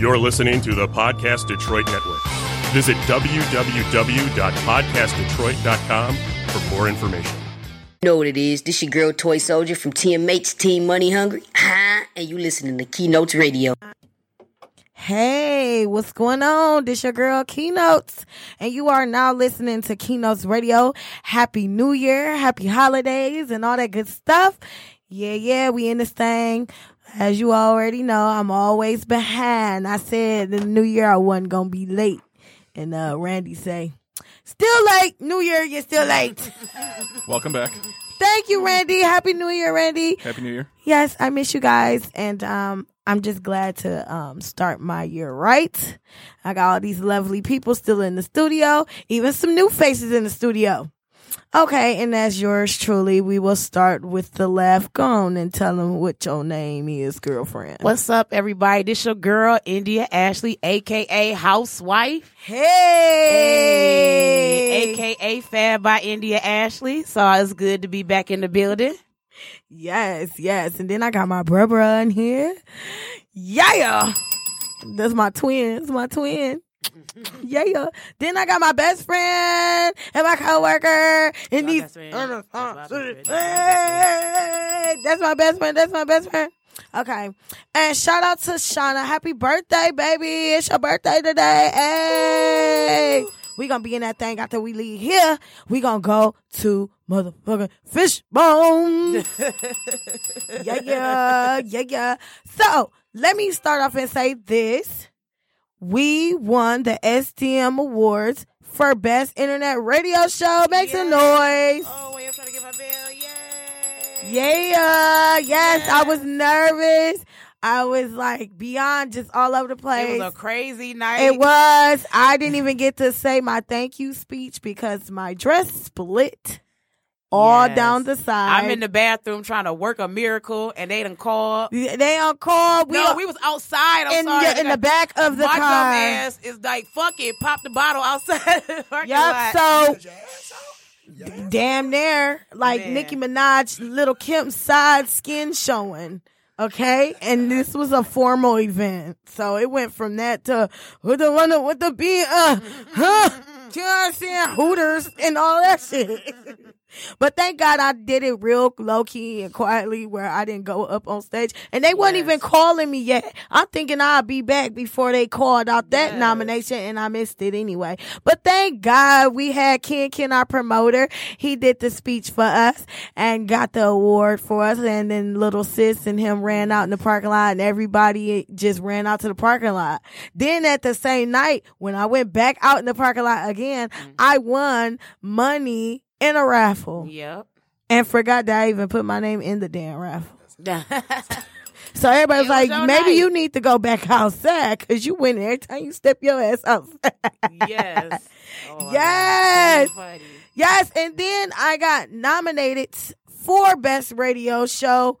You're listening to the Podcast Detroit Network. Visit www.podcastdetroit.com for more information. You know what it is. This your girl Toy Soldier from TMH Team Money Hungry. Ha! And you listening to Keynotes Radio. Hey, what's going on? This your girl Keynotes, and you are now listening to Keynotes Radio. Happy New Year, happy holidays, and all that good stuff. Yeah, yeah, we in this thing. As you already know, I'm always behind. I said in the new year I wasn't gonna be late. And uh Randy say, Still late, New Year, you're still late. Welcome back. Thank you, Randy. Happy New Year, Randy. Happy New Year. Yes, I miss you guys, and um, I'm just glad to um, start my year right. I got all these lovely people still in the studio, even some new faces in the studio. Okay, and as yours truly, we will start with the left. Go on and tell them what your name is, girlfriend. What's up, everybody? This your girl, India Ashley, aka Housewife. Hey, aka Fab by India Ashley. So it's good to be back in the building. Yes, yes. And then I got my brother in here. Yeah. That's my twin. That's my twin. Yeah, yeah. Then I got my best friend and my coworker and My these. friend. That's my best friend. That's my best friend. That's my best friend. Okay. And shout out to Shauna. Happy birthday, baby. It's your birthday today. Hey. We gonna be in that thing after we leave here. We gonna go to motherfucking Fishbone. yeah, yeah, yeah, yeah. So let me start off and say this. We won the STM Awards for Best Internet Radio Show. Make some noise. Oh, wait, I'm trying to get my bell. Yay! Yeah, yes, I was nervous. I was like beyond just all over the place. It was a crazy night. It was. I didn't even get to say my thank you speech because my dress split all Yes. down the side. I'm in the bathroom trying to work a miracle, and they done called. They on call. We, no, we was outside. I'm in, sorry. the, in the back of the my car. ass is like, fuck it, pop the bottle outside. Yep. So damn near like Man. Nicki Minaj, Little Kim's side skin showing. Okay, and this was a formal event, so it went from that to who the one with the beat, uh, huh? You know what I'm saying? Hooters and all that shit. But thank God I did it real low key and quietly where I didn't go up on stage. And they weren't even calling me yet. I'm thinking I'll be back before they called out that Yes. nomination and I missed it anyway. But thank God we had Ken Ken, our promoter. He did the speech for us and got the award for us. And then little sis and him ran out in the parking lot and everybody just ran out to the parking lot. Then at the same night, when I went back out in the parking lot again, Mm-hmm. I won money in a raffle Yep. and forgot that I even put my name in the damn raffle. So everybody was like, maybe night. you need to go back outside because you win every time you step your ass outside. yes. Oh. Yes. So yes. And then I got nominated for Best Radio Show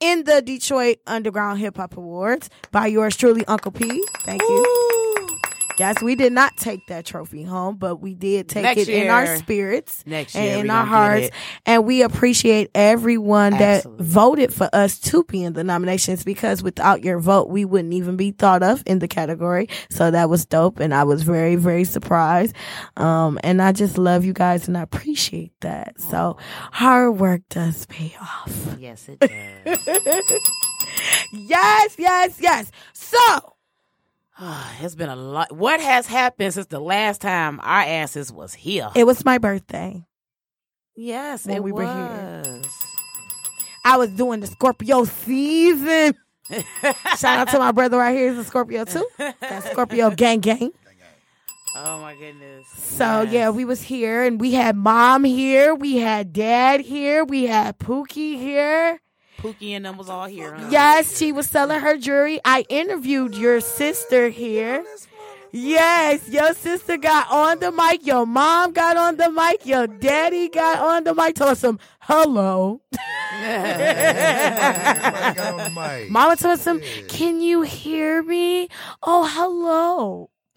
in the Detroit Underground Hip Hop Awards by yours truly, Uncle P. Thank you. Yes, we did not take that trophy home, but we did take Next it in our spirits Next and in our hearts. And we appreciate everyone that Absolutely. voted for us to be in the nominations because without your vote, we wouldn't even be thought of in the category. So that was dope. And I was very, very surprised. Um, and I just love you guys and I appreciate that. So hard work does pay off. Yes, it does. Yes, yes, yes. So it's been a lot. What has happened since the last time our asses was here? it was my birthday. yes, when we were here. I was doing the Scorpio season. Shout out to my brother right here. He's a Scorpio too. That Scorpio gang gang. Oh my goodness. So Yes. yeah, we was here and we had mom here, we had dad here, we had Pookie here. Pookie and them was all here. Huh? Yes, she was selling her jewelry. I interviewed your sister here. Yes, your sister got on the mic. Your mom got on the mic. Your daddy got on the mic. Told us some hello. Everybody got on the mic. Mama told us some. Can you hear me? Oh, hello.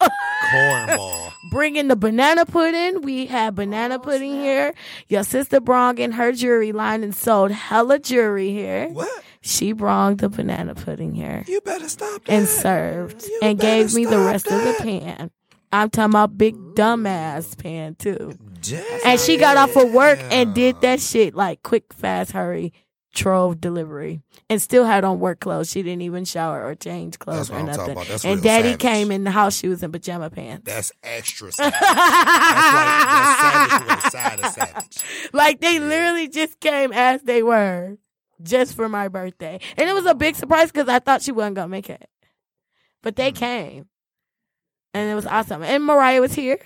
Cornball. Bringing the banana pudding. We had banana oh, pudding here. Your sister brought in her jewelry line and sold hella jewelry here. What? she brought the banana pudding here You better stop that. and served You and gave me the rest of the that. pan. I'm talking about big dumbass pan too. Damn. And she got off of work and did that shit like quick, fast, hurry, trove delivery, and still had on work clothes. She didn't even shower or change clothes or nothing. and Daddy savage. came in the house. She was in pajama pants. That's extra savage. that's like that's savage with a side of savage. Like they literally just came as they were, just for my birthday, and it was a big surprise because I thought she wasn't gonna make it, but they mm-hmm. came, and it was awesome. And Mariah was here.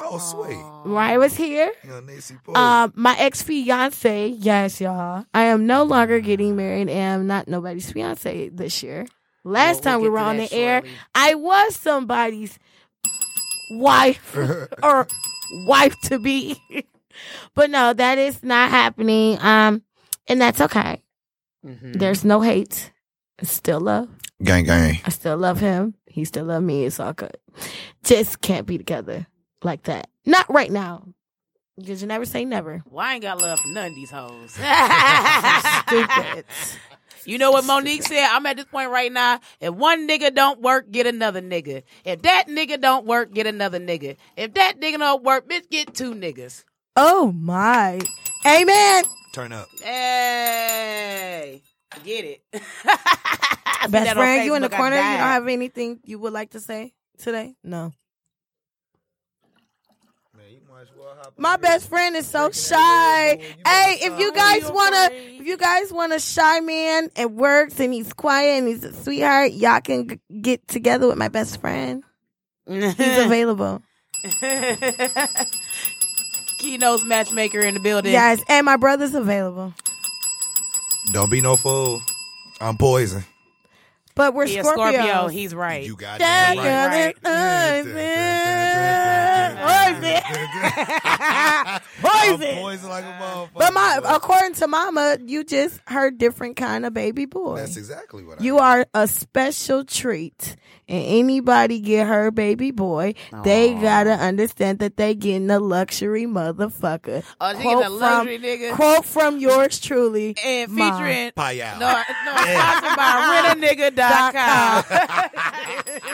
Oh, sweet. Mariah was here. Young Nancy Poe. Um, my ex fiance, yes, y'all. I am no longer getting married and I'm not nobody's fiance this year. Last We'll- time we'll we were on the that air. I was somebody's wife or wife to be. but no, that is not happening. Um, and that's okay. Mhm. There's no hate. It's still love. gang, gang. I still love him. He still love me. It's all good. Just can't be together like that. Not right now. Because you never say never. Well, I ain't got love for none of these hoes. Stupid. You know what Monique said? I'm at this point right now. If one nigga don't work, get another nigga. If that nigga don't work, get another nigga. If that nigga don't work, bitch, get two niggas. Oh my. Amen. Turn up. Hey, get it. I see Best friend, you in the corner. You don't have anything you would like to say today? No. My best friend is so shy. Hey, if you guys wanna, if you guys want a shy man and works and he's quiet and he's a sweetheart, y'all can g- get together with my best friend. He's available. Keynote's matchmaker in the building. Yes, and my brother's available. Don't be no fool. I'm poison. But we're He a Scorpios. Scorpio. He's right. You got Yeah, it right. it's I'm Poison. poison poison like a motherfucker. But my, according to Mama, you just her different kind of baby boy. That's exactly what I You are a special treat. And anybody get her baby boy, they gotta understand that they getting a luxury motherfucker. Oh, she Quote getting a luxury from, nigga? Quote from yours truly. and featuring Pie out. no, no, sponsored by rentanigga.com.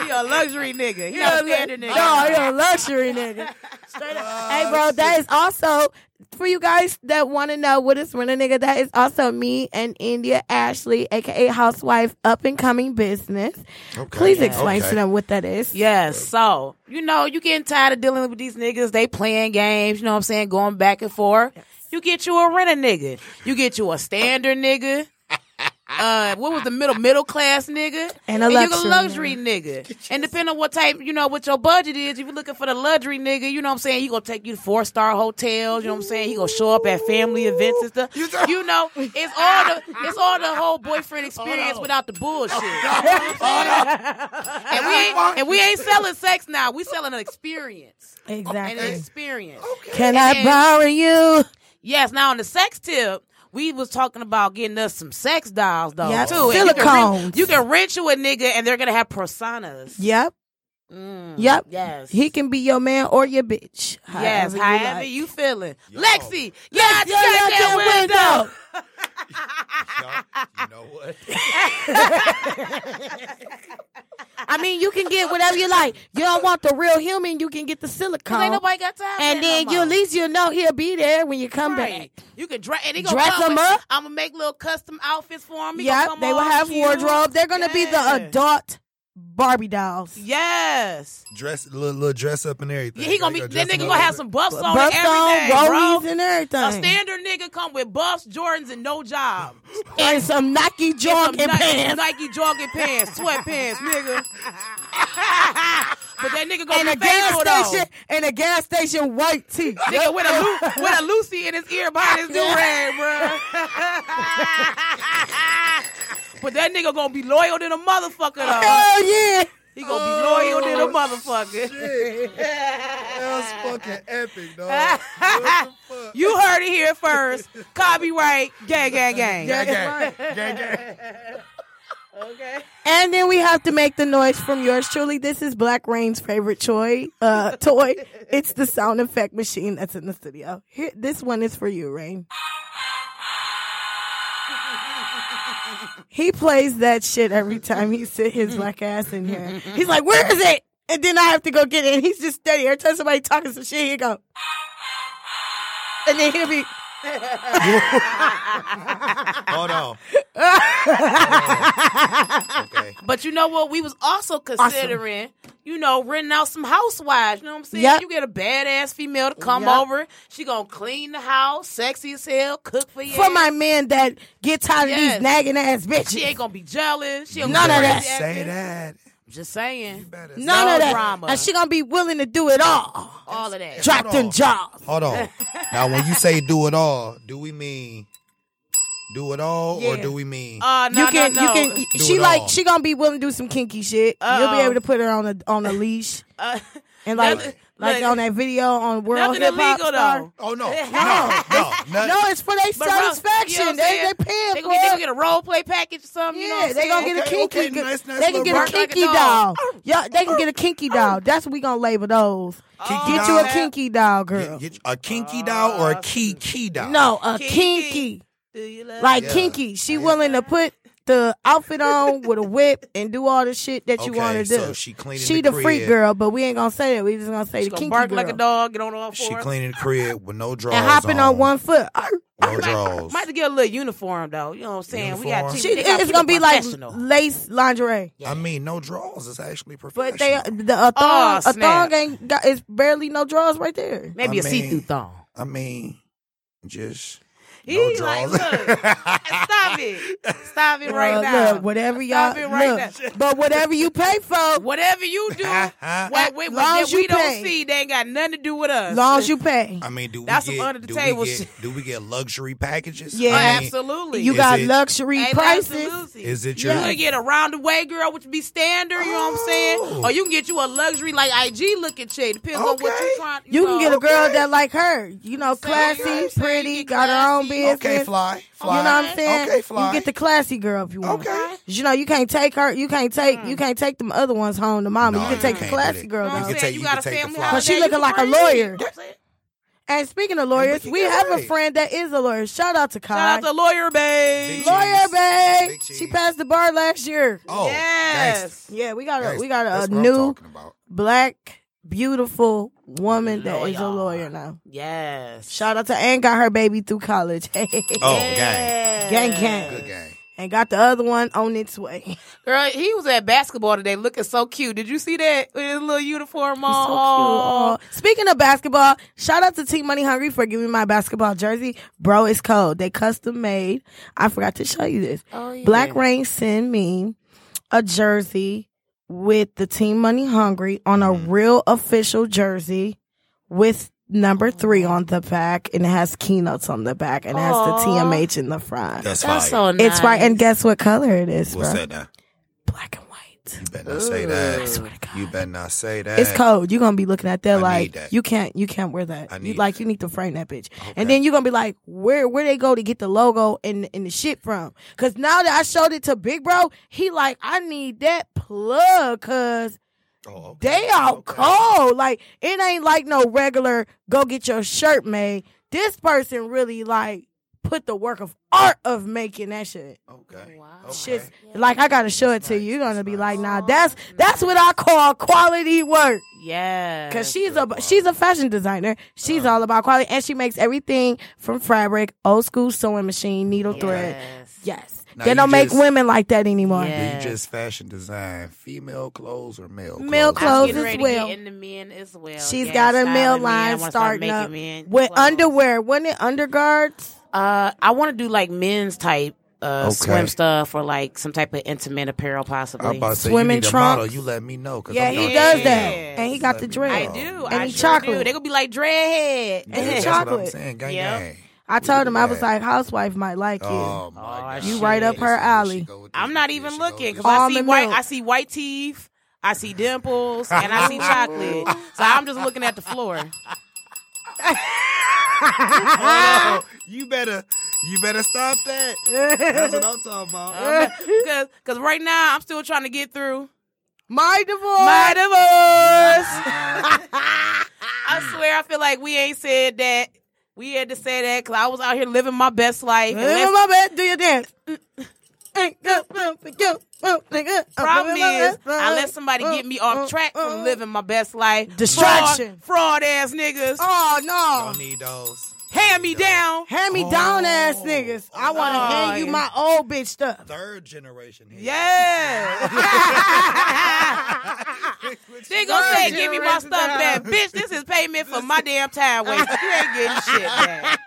he a luxury nigga. He a standard nigga. No, you're a luxury nigga. Straight up. hey, bro, that is also for you guys that want to know what is rent a nigga. That is also me and India Ashley, aka Housewife, up and coming business. Okay. Please explain Okay. to them what that is. Yes, so you know you getting tired of dealing with these niggas. They playing games. You know what I'm saying, going back and forth. You get you a rent a nigga. You get you a standard nigga. Uh, what was the middle middle class nigga? And a get luxury luxury nigga. And depending on what type, you know, what your budget is, if you're looking for the luxury nigga, you know what I'm saying, he gonna take you to four star hotels, you know what I'm saying? He gonna show up at family events and stuff. You know, it's all the it's all the whole boyfriend experience without the bullshit. You know what I'm and we ain't and we ain't selling sex now. We selling an experience. Exactly, an experience. Can And I borrow you? Yes, now on the sex tip, we was talking about getting us some sex dolls though Yep. too. And You can, rent, you can rent you a nigga and they're gonna have personas. Yep. Mm, Yep. Yes. He can be your man or your bitch. Yes, however however like. you feeling. Lexi, get out the Yo, yo, goddamn yo, window. You know what? I mean, you can get whatever you like. You don't want the real human, you can get the silicone. Ain't nobody got time. and then no you more. at least you'll know he'll be there when you come Right. back. You can dress and gonna Dress them up. I'm gonna make little custom outfits for him. Yeah, they will have cute. wardrobe. They're gonna be the adult Barbie dolls. Yes. Dress, little, little dress up and everything. Yeah, he gonna be. That nigga gonna have some buffs on Buffs and on, everything, bro. rollies and everything. A standard nigga come with buffs, Jordans, and no job. and some Nike And some jogging Nike, pants. Nike jogging pants, sweatpants, nigga. but that nigga gonna and a gas faithful though. station and a gas station white tee. Nigga with a Lu- with a Lucy in his ear behind his do rag, bro. But that nigga gonna be loyal to the motherfucker though. Hell yeah. He gonna be loyal to the motherfucker. That was fucking epic, dog. Fuck? You heard it here first. Copyright, gang, gang, gang. Gang, gang. Gang, gang. Okay. And then we have to make the noise from yours truly. This is Black Rain's favorite toy. Uh, toy. It's the sound effect machine that's in the studio. Here, this one is for you, Rain. He plays that shit every time he sit his black ass in here. He's like, "Where is it?" And then I have to go get it. And he's just steady. Every time somebody talking some shit, he go, and then he'll be. Hold on. okay. But you know what? We was also considering, you know, renting out some housewives. You know what I'm saying? Yep. You get a badass female to come Yep. over. She gonna clean the house, sexy as hell, cook for you. For my men that get tired of these nagging ass bitches. she ain't gonna be jealous. She None of that. Say that. Just saying. Better None No of that. drama. And she gonna be willing to do it all. All of that. Drop Hold them on. jaws. Hold on. Now, when you say do it all, do we mean do it all, or do we mean Uh, no, you can, no, you can. Do she it like, all. she gonna be willing to do some kinky shit. You'll be able to put her on a on a leash Uh, and like Nothing- like look, on that video on World nothing Hip Hop Star. though. Oh no, no, No, no, no, it's for their But, bro, you know satisfaction. they saying? they paying They for gonna, get, they it. gonna get a role play package or something. you know Yeah, what I'm they gonna get a kinky. okay, good- nice, nice they can get a bark like a kinky doll. Yeah, they can get a kinky doll. That's what we gonna label those. Kinky Get doll? you a kinky doll, girl. Get, get a kinky doll or a ah. key key doll? No, a Kinky. kinky. Do you love Like Yeah. kinky. She willing to put the outfit on with a whip and do all the shit that you Okay, want to do. so she cleaning She the the, freak girl, but we ain't gonna say that. We just gonna say She the gonna kinky bark girl. like a dog, get on all fours. She fours. cleaning the crib with no drawers and hopping on one foot. No drawers. Might have to get a little uniform though. You know what I'm saying? We got Uniform? she, She, gotta it's gonna be like professional. lace lingerie. I mean, no drawers is actually professional. But they the a thong, Oh, a thong ain't got it's barely no drawers right there. maybe I a see-through thong. I mean, just He no like, look, stop it, stop it right Uh, now. Look, whatever y'all Stop it right look, but whatever you pay for, Whatever you do, Huh? what, we, Long what as we you don't pay. see, they ain't got nothing to do with us. long as you pay. I mean, do we That's some get under the do table we get, do we get luxury packages? Yeah. I mean, absolutely. You got it- luxury prices. absolutely. Is it You can get a roundaway girl, which would be standard. You know what I'm saying? Oh. Or you can get you a luxury like IG looking chick. Depends on what you Okay. trying. You can know. get a girl Okay. that like her. You know, Say what you classy, pretty, got her own classy. Business. Okay, fly, fly. You know what I'm saying? Okay, fly. You get the classy girl if you want. Okay. You know, you can't take her. You can't take. Mm. You can't take them other ones home to mama. No, you can you take the classy girl You know what. I'm can saying? take- You you got a family fly. holiday, Cause she looking like a lawyer. it. You know what I'm saying? And speaking of lawyers, we you're have a friend that is a lawyer. Shout out to Kai. Shout out to Lawyer Babe. Lawyer cheese. babe. She passed the bar last year. Oh, Yes. Yeah, we got a That's- we got a, a new black beautiful woman that is a Lawyer. lawyer now. Yes. Shout out to Ann got her baby through college. Oh, gang, Gang, gang. good gang. and got the other one on its way. Girl, he was at basketball today looking so cute. Did you see that? With his little uniform He's so on. cute. Speaking of basketball, shout out to Team Money Hungry for giving me my basketball jersey. Bro, it's cold. They custom made. I forgot to show you this. Oh, yeah. Black Rain sent me a jersey with the Team Money Hungry on a Mm. real official jersey with number three on the back and it has keynotes on the back and it has the Aw. TMH in the front. That's, That's fire. so nice. It's right. And guess what color it is, What's bro? that now? Black and You better not say that. I swear to God. You better not say that. It's cold. You're gonna be looking at that I like that. you can't you can't wear that. I you need like that. you need to frame that bitch. Okay. And then you're gonna be like, where where they go to get the logo and and the shit from? Cause now that I showed it to Big Bro, he like, I need that plug cause Oh, okay. they out Okay. cold. Like it ain't like no regular go get your shirt made. This person really like put the work of art of making that shit. Okay. Wow. Okay. Shit, like I gotta show it to you. You're gonna be like, nah, that's that's what I call quality work. Yeah. Cause she's a she's a fashion designer. She's all about quality, and she makes everything from fabric, old school sewing machine, needle thread. Yes. Yes, Now they don't make just- women like that anymore. Yeah. You just fashion design female clothes or male clothes? Male clothes getting as well. to get into men as well. She's Yeah, got a male line I starting up men with clothes. underwear. Wasn't it undergards? Uh, I want to do like men's type uh, Okay. swim stuff or like some type of intimate apparel, possibly. I'm about to say Swimming you need trunks. a model. You let me know. Cause Yeah, I'm he not does sure. that, Yes. and he got Let the me dread. I do. and I he sure chocolate. Do. They gonna be like dreadhead. Yeah, that's chocolate. what I'm saying. Gang, Yeah. gang. I told him I was like, housewife might like you. Oh my Oh, god. You right up her This is where she alley. go with this. I'm not even she looking because. I see white. milk. I see white teeth. I see dimples and I see chocolate. So I'm just looking at the floor. Oh, you better, you better stop that. That's what I'm talking about. Uh, because because right now I'm still trying to get through My divorce. my divorce. I swear I feel like we ain't said that. We had to say that because I was out here living my best life. And Living let's- my bed. Do your dance. Problem is, I let somebody get me off track from living my best life. Distraction. Fraud, fraud ass niggas. Oh no! Don't need those. Hand me down. Hand me oh. down ass niggas. I want to Oh, hand you yeah. my old bitch stuff. Third generation. here. Yeah. they gonna say, give me my stuff back. Bitch, this is payment for my damn time waste. You ain't getting shit back.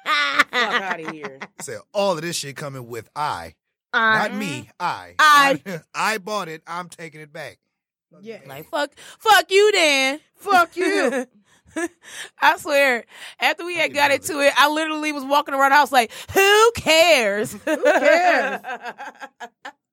Fuck out of here. Said all of this shit coming with I, I, not uh-huh. me. I. I. I bought it. I'm taking it back. yeah. Like, fuck, fuck you then. Fuck you. I swear, after we had got into it, I literally was walking around the house like, who cares? Who cares?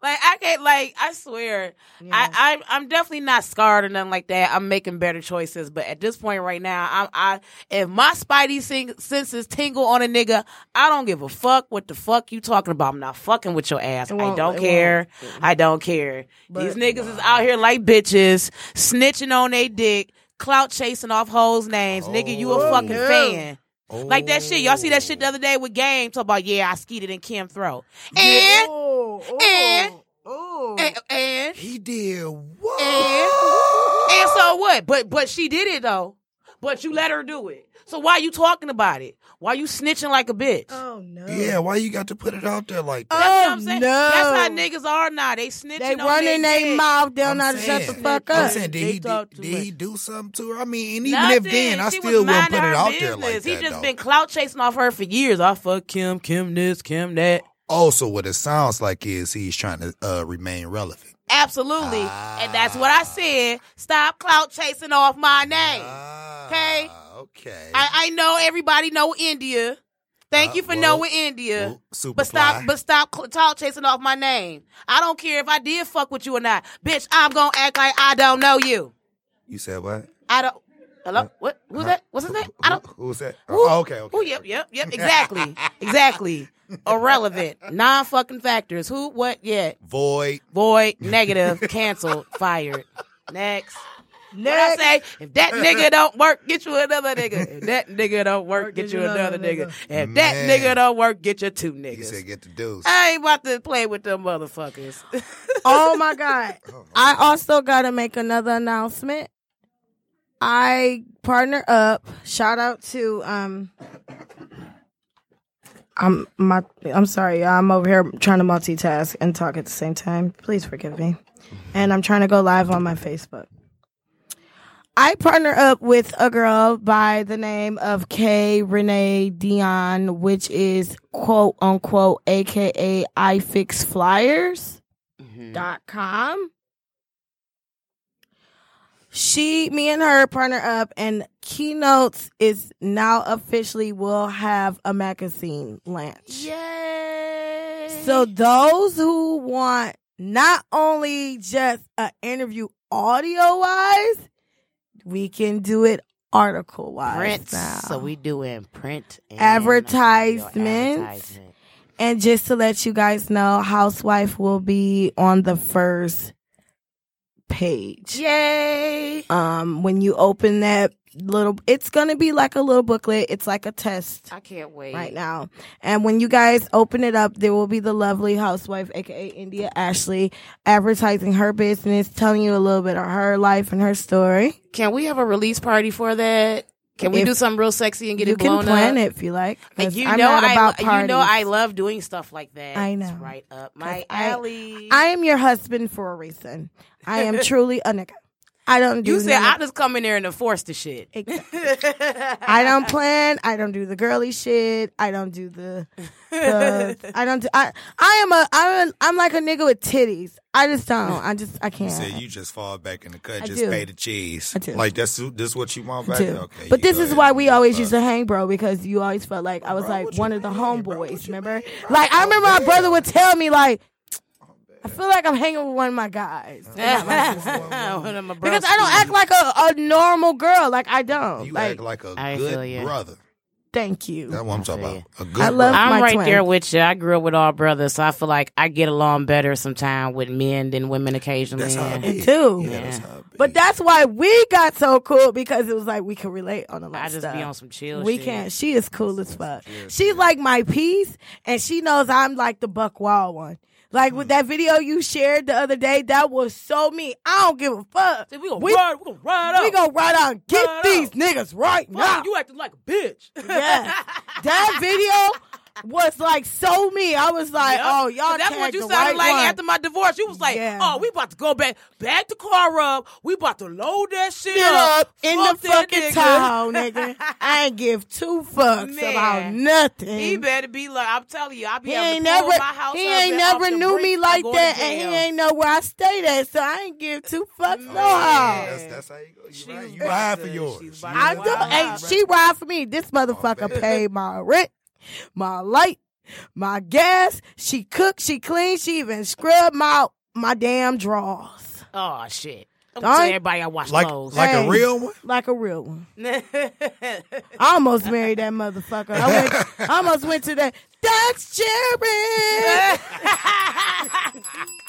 like I can't like I swear. I, I I'm definitely not scarred or nothing like that. I'm making better choices, but at this point right now, I'm I if my spidey sing, senses tingle on a nigga, I don't give a fuck what the fuck you talking about. I'm not fucking with your ass. I don't care. I don't care. These niggas is out here like bitches, snitching on they dick, clout chasing off hoes' names. Nigga, you a oh, fucking fan. Like that shit. Y'all see that shit the other day with Game talk about yeah, I skeeted in Kim throat. And Oh, And- oh. and, and He did what? and and so what? But but she did it though. But you let her do it. So why are you talking about it? Why you snitching like a bitch? Oh no. Yeah, why you got to put it out there like that? That's what Oh, I'm saying. no. That's how niggas are now. They snitching They on running their their dick. mouth. They don't I'm know how to shut the saying. fuck I'm up. saying, did They he, talk did, too did he much. do something to her? I mean, and even Nothing. if then, I She still was wouldn't put minding it her out there business. like He that. just though. been clout chasing off her for years. I fuck Kim, Kim this, Kim that. Also, what it sounds like is he's trying to uh, remain relevant. Absolutely. And that's what I said. Stop clout chasing off my name. Okay. Okay. I, I know everybody know India. Thank Uh, you for well, knowing India. well, but stop, but stop cl- talk chasing off my name. I don't care if I did fuck with you or not, bitch. I'm gonna act like I don't know you. you said what? I don't. Hello, what? Who's that? What's his name? I don't. Who, who's that? Who? Oh, okay, okay. Oh, yep, yep, yep. Exactly, exactly. Irrelevant, non fucking factors. Who? What? Yeah. Void. Void. Negative. Canceled. Fired. Next. What I say? If that nigga don't work, get you another nigga. If that nigga don't work, get you another nigga. If that Man. nigga don't work, get you two He niggas. said get the deuce. I ain't about to play with them motherfuckers. Oh my god. I also got to make another announcement. I partner up. Shout out to um I'm my I'm sorry. I'm over here trying to multitask and talk at the same time. Please forgive me. And I'm trying to go live on my Facebook. I partner up with a girl by the name of K Renee Dion, which is quote unquote aka I fix flyers mm-hmm. dot com. She, me and her partner up, and Keynotes is now officially will have a magazine launch. Yay! So those who want not only just an interview audio wise, we can do it article wise print. now. So we doing print and Advertisements. advertisement. And just to let you guys know, Housewife will be on the first page. Yay! Um, when you open that little, it's gonna be like a little booklet. It's like a test I can't wait. right now. And when you guys open it up, there will be the lovely housewife, aka India Ashley, advertising her business, telling you a little bit of her life and her story. Can we have a release party for that? Can we If- do something real sexy and get it blown up? You can plan up? it if you like. And you I'm know not I, about you know I love doing stuff like that. I It's know. right up my 'Cause I- alley. I am your husband for a reason. I am truly a nigga. I don't do you said none I just come in there and enforce the shit. Exactly. I don't plan. I don't do the girly shit. I don't do the. the I don't do. I. I am a. I'm. A, I'm like a nigga with titties. I just don't. I just. I can't. You said you just fall back in the cut, I just do. pay the cheese. I do. Like that's this what you want back? do. Okay. but this is why we always fuck. used to hang, bro, because you always felt like I was Bro, like one of the mean, homeboys. What remember? mean. Like I remember my damn. brother would tell me like, I feel like I'm hanging with one of my guys. One of my Because I don't act like a, a normal girl. Like I don't. You like, act like a I feel good you. brother. thank you. That's what I'm talking about. A good I love- brother. I'm my right twin. there with you. I grew up with all brothers, so I feel like I get along better sometimes with men than women occasionally. That's how it Yeah. be. too. Yeah, that's how it be. But that's why we got so cool because it was like we could relate on a lot I of just stuff. be on some chill we shit. can't. She is cool as fuck. She's like my piece, and she knows I'm like the buck wild one. Like with mm. that video you shared the other day, that was so me. I don't give a fuck. See, we gonna We- ride, we gonna ride We gonna ride out and get Ride these out. niggas right Fuck, now. you acting like a bitch. Yes. that video was like so me. I was like, Yep. oh, y'all That's what you sounded right like one. after my divorce. You was like, Yeah. "Oh, we about to go back, back to car up. We about to load that shit Get up, up in the Fuck that fucking nigga. Tahoe, nigga. I ain't give two fucks Man. about nothing. He better be like, I'm telling you, I be He ain't never, my house he ain't never knew me like that, and he ain't know where I stayed at, so I ain't give two fucks no how. That's, that's how you go. She You right. You ride for yours. was I do. Hey, she ride for me. This oh, motherfucker bet. paid my rent, my light, my gas. She cooked, she cleaned, she even scrubbed my my damn drawers Oh shit! Don't All tell everybody I wash Like, clothes. like Hey. a real one. like a real one. I almost married that motherfucker. I, went, I almost went to that. That's Jerry.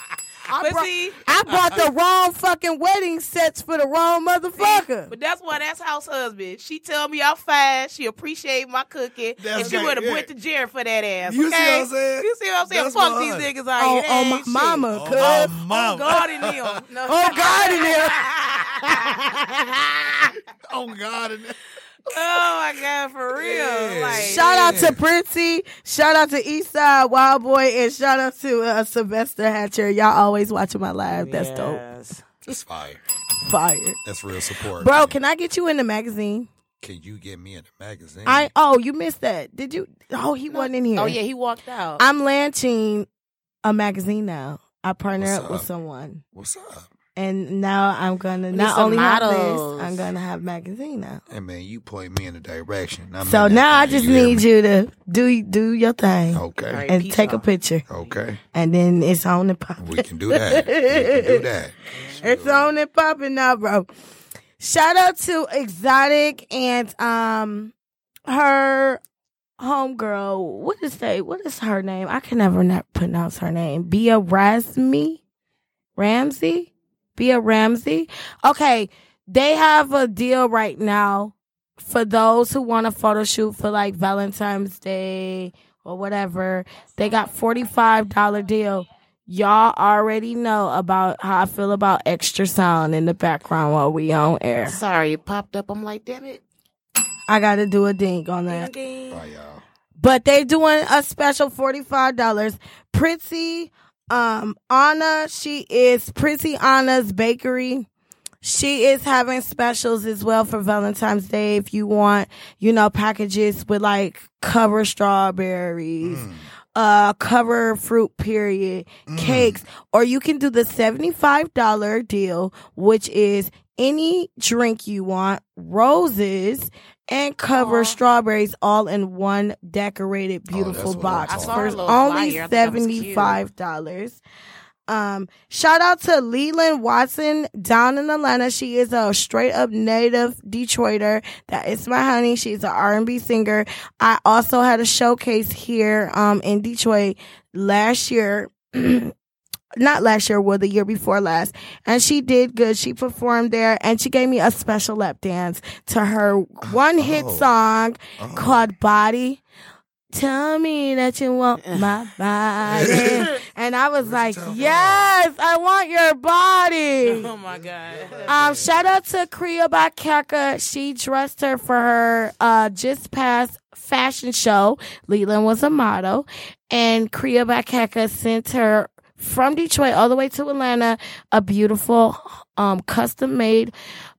I brought, see- I uh, bought the uh, wrong fucking wedding sets for the wrong motherfucker. But that's why that's house husband. She tell me I'm fine. She appreciate my cooking, That's and she would have yeah. went to jail for that ass. You see what I'm saying? You see what I'm saying? That's Fuck these niggas out on, here. Oh, oh, they on my ain't shit. mama, Oh, cuz. my Oh, mama. God in them. No. Oh, God in there. Oh God. in and- oh my God, for real. Yeah. Like, Shout out to Princey. Shout out to Eastside Wild Boy. And shout out to uh, Sylvester Hatcher. Y'all always watching my live. That's dope. Yes. That's fire. Fire. That's real support. Bro, man. can I get you in the magazine? Can you get me in the magazine? I oh, you missed that. Did you? Oh, he wasn't in here. Oh yeah, he walked out. I'm launching a magazine now. I partner What's up with someone. What's up? And now I'm gonna need not some only have models. this, I'm gonna have magazine now. Hey man, you point me in the direction. I'm So now I just hear need me? you to do do your thing Okay. Right. and peace take a picture, Okay. and then it's on and popping. We can do that. we can do that. It's on and popping now, bro. Shout out to Exotic and um her homegirl. What is they? What is her name? I can never not pronounce her name. Bia Rasmi, Ramsey, Bia Ramsey. Okay, they have a deal right now for those who want a photo shoot for like Valentine's Day or whatever. They got forty five dollar deal. Y'all already know about how I feel about extra sound in the background while we on air. Sorry, it popped up. I'm like, damn it. I got to do a ding on that. Ding. Bye y'all. But they doing a special $45. Pritzy um Anna, she is Pritzy Anna's bakery. She is having specials as well for Valentine's Day if you want, you know, packages with like cover strawberries, uh cover fruit period, cakes, or you can do the $75 deal which is any drink you want, roses, and cover Aw. strawberries all in one decorated Oh, beautiful that's box I talking saw her for only flyer. I thought that was cute. seventy five dollars. Um, shout out to Leland Watson down in Atlanta. She is a straight up native Detroiter. That is my honey. She's an R and B singer. I also had a showcase here um in Detroit last year. Not last year, well, the year before last. And she did good. She performed there and she gave me a special lap dance to her one hit Oh. song Oh. called Body. Tell me that you want my body. and I was like, yes, I want your body. Oh my God. Um, shout out to Kriya Bakaka. She dressed her for her uh just past fashion show. Leland was a model, and Kriya Bakaka sent her from Detroit all the way to Atlanta a beautiful um custom made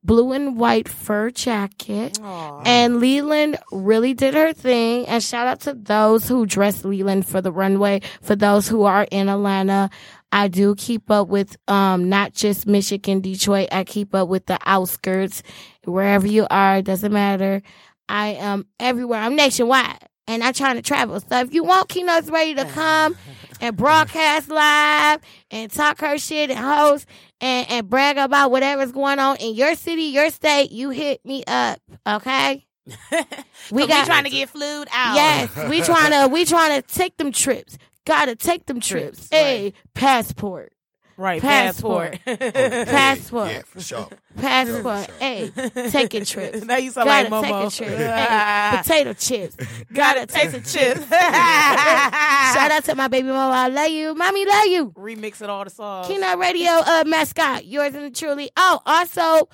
blue and white fur jacket. Aw. And Leland really did her thing. And shout out to those who dressed Leland for the runway. For those who are in Atlanta, I do keep up with um not just Michigan, Detroit. I keep up with the outskirts, wherever you are. It doesn't matter. I am everywhere. I'm nationwide, and I'm trying to travel. So if you want Keynote's ready to come and broadcast live and talk her shit and host and, and brag about whatever's going on in your city, your state, you hit me up, okay? we got trying to get flued out. Yes, we trying to we trying to take them trips. Gotta take them trips. Trips, Hey, passport. Right, Passport. passport. Passport. Yeah, for sure. Passport. Hey, taking trips. now you sound Gotta like take a trip. Hey, potato chips. Gotta taste the chips. Shout out to my baby mama. I love you. Mommy, love you. Remixing all the songs. Keynote Radio uh, mascot, yours and truly. Oh, also,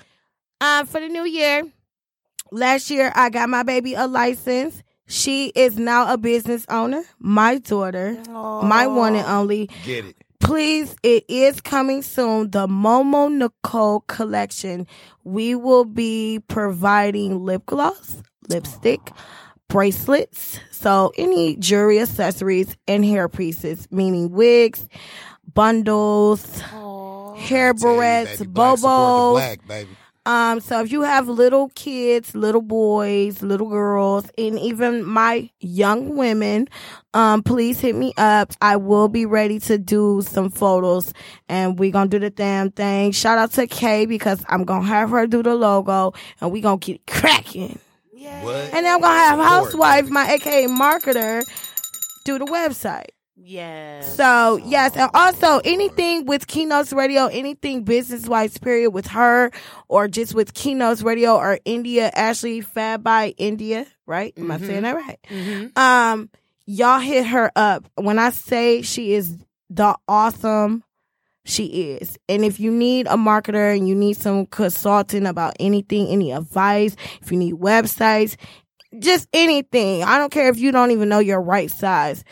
um, for the new year, last year I got my baby a license. She is now a business owner. My daughter, my one and only. Get it. Please, it is coming soon. The Momo Nicole collection. We will be providing lip gloss, lipstick, bracelets. So any jewelry accessories and hair pieces, meaning wigs, bundles, hair Tell barrettes, baby, black support bobos. Um, so if you have little kids, little boys, little girls, and even my young women, um, please hit me up. I will be ready to do some photos and we gonna do the damn thing. Shout out to Kay because I'm gonna have her do the logo and we gonna get cracking. What? And then I'm gonna have Housewife, my AKA marketer, do the website. Yes. So yes, and also anything with Keynotes Radio, anything business wise, period, with her or just with Keynotes Radio or India Ashley Fab by India, right? Am I saying that right? Mhm. Um, y'all hit her up. When I say she is the awesome she is. And if you need a marketer and you need some consulting about anything, any advice, if you need websites, just anything. I don't care if you don't even know your right size.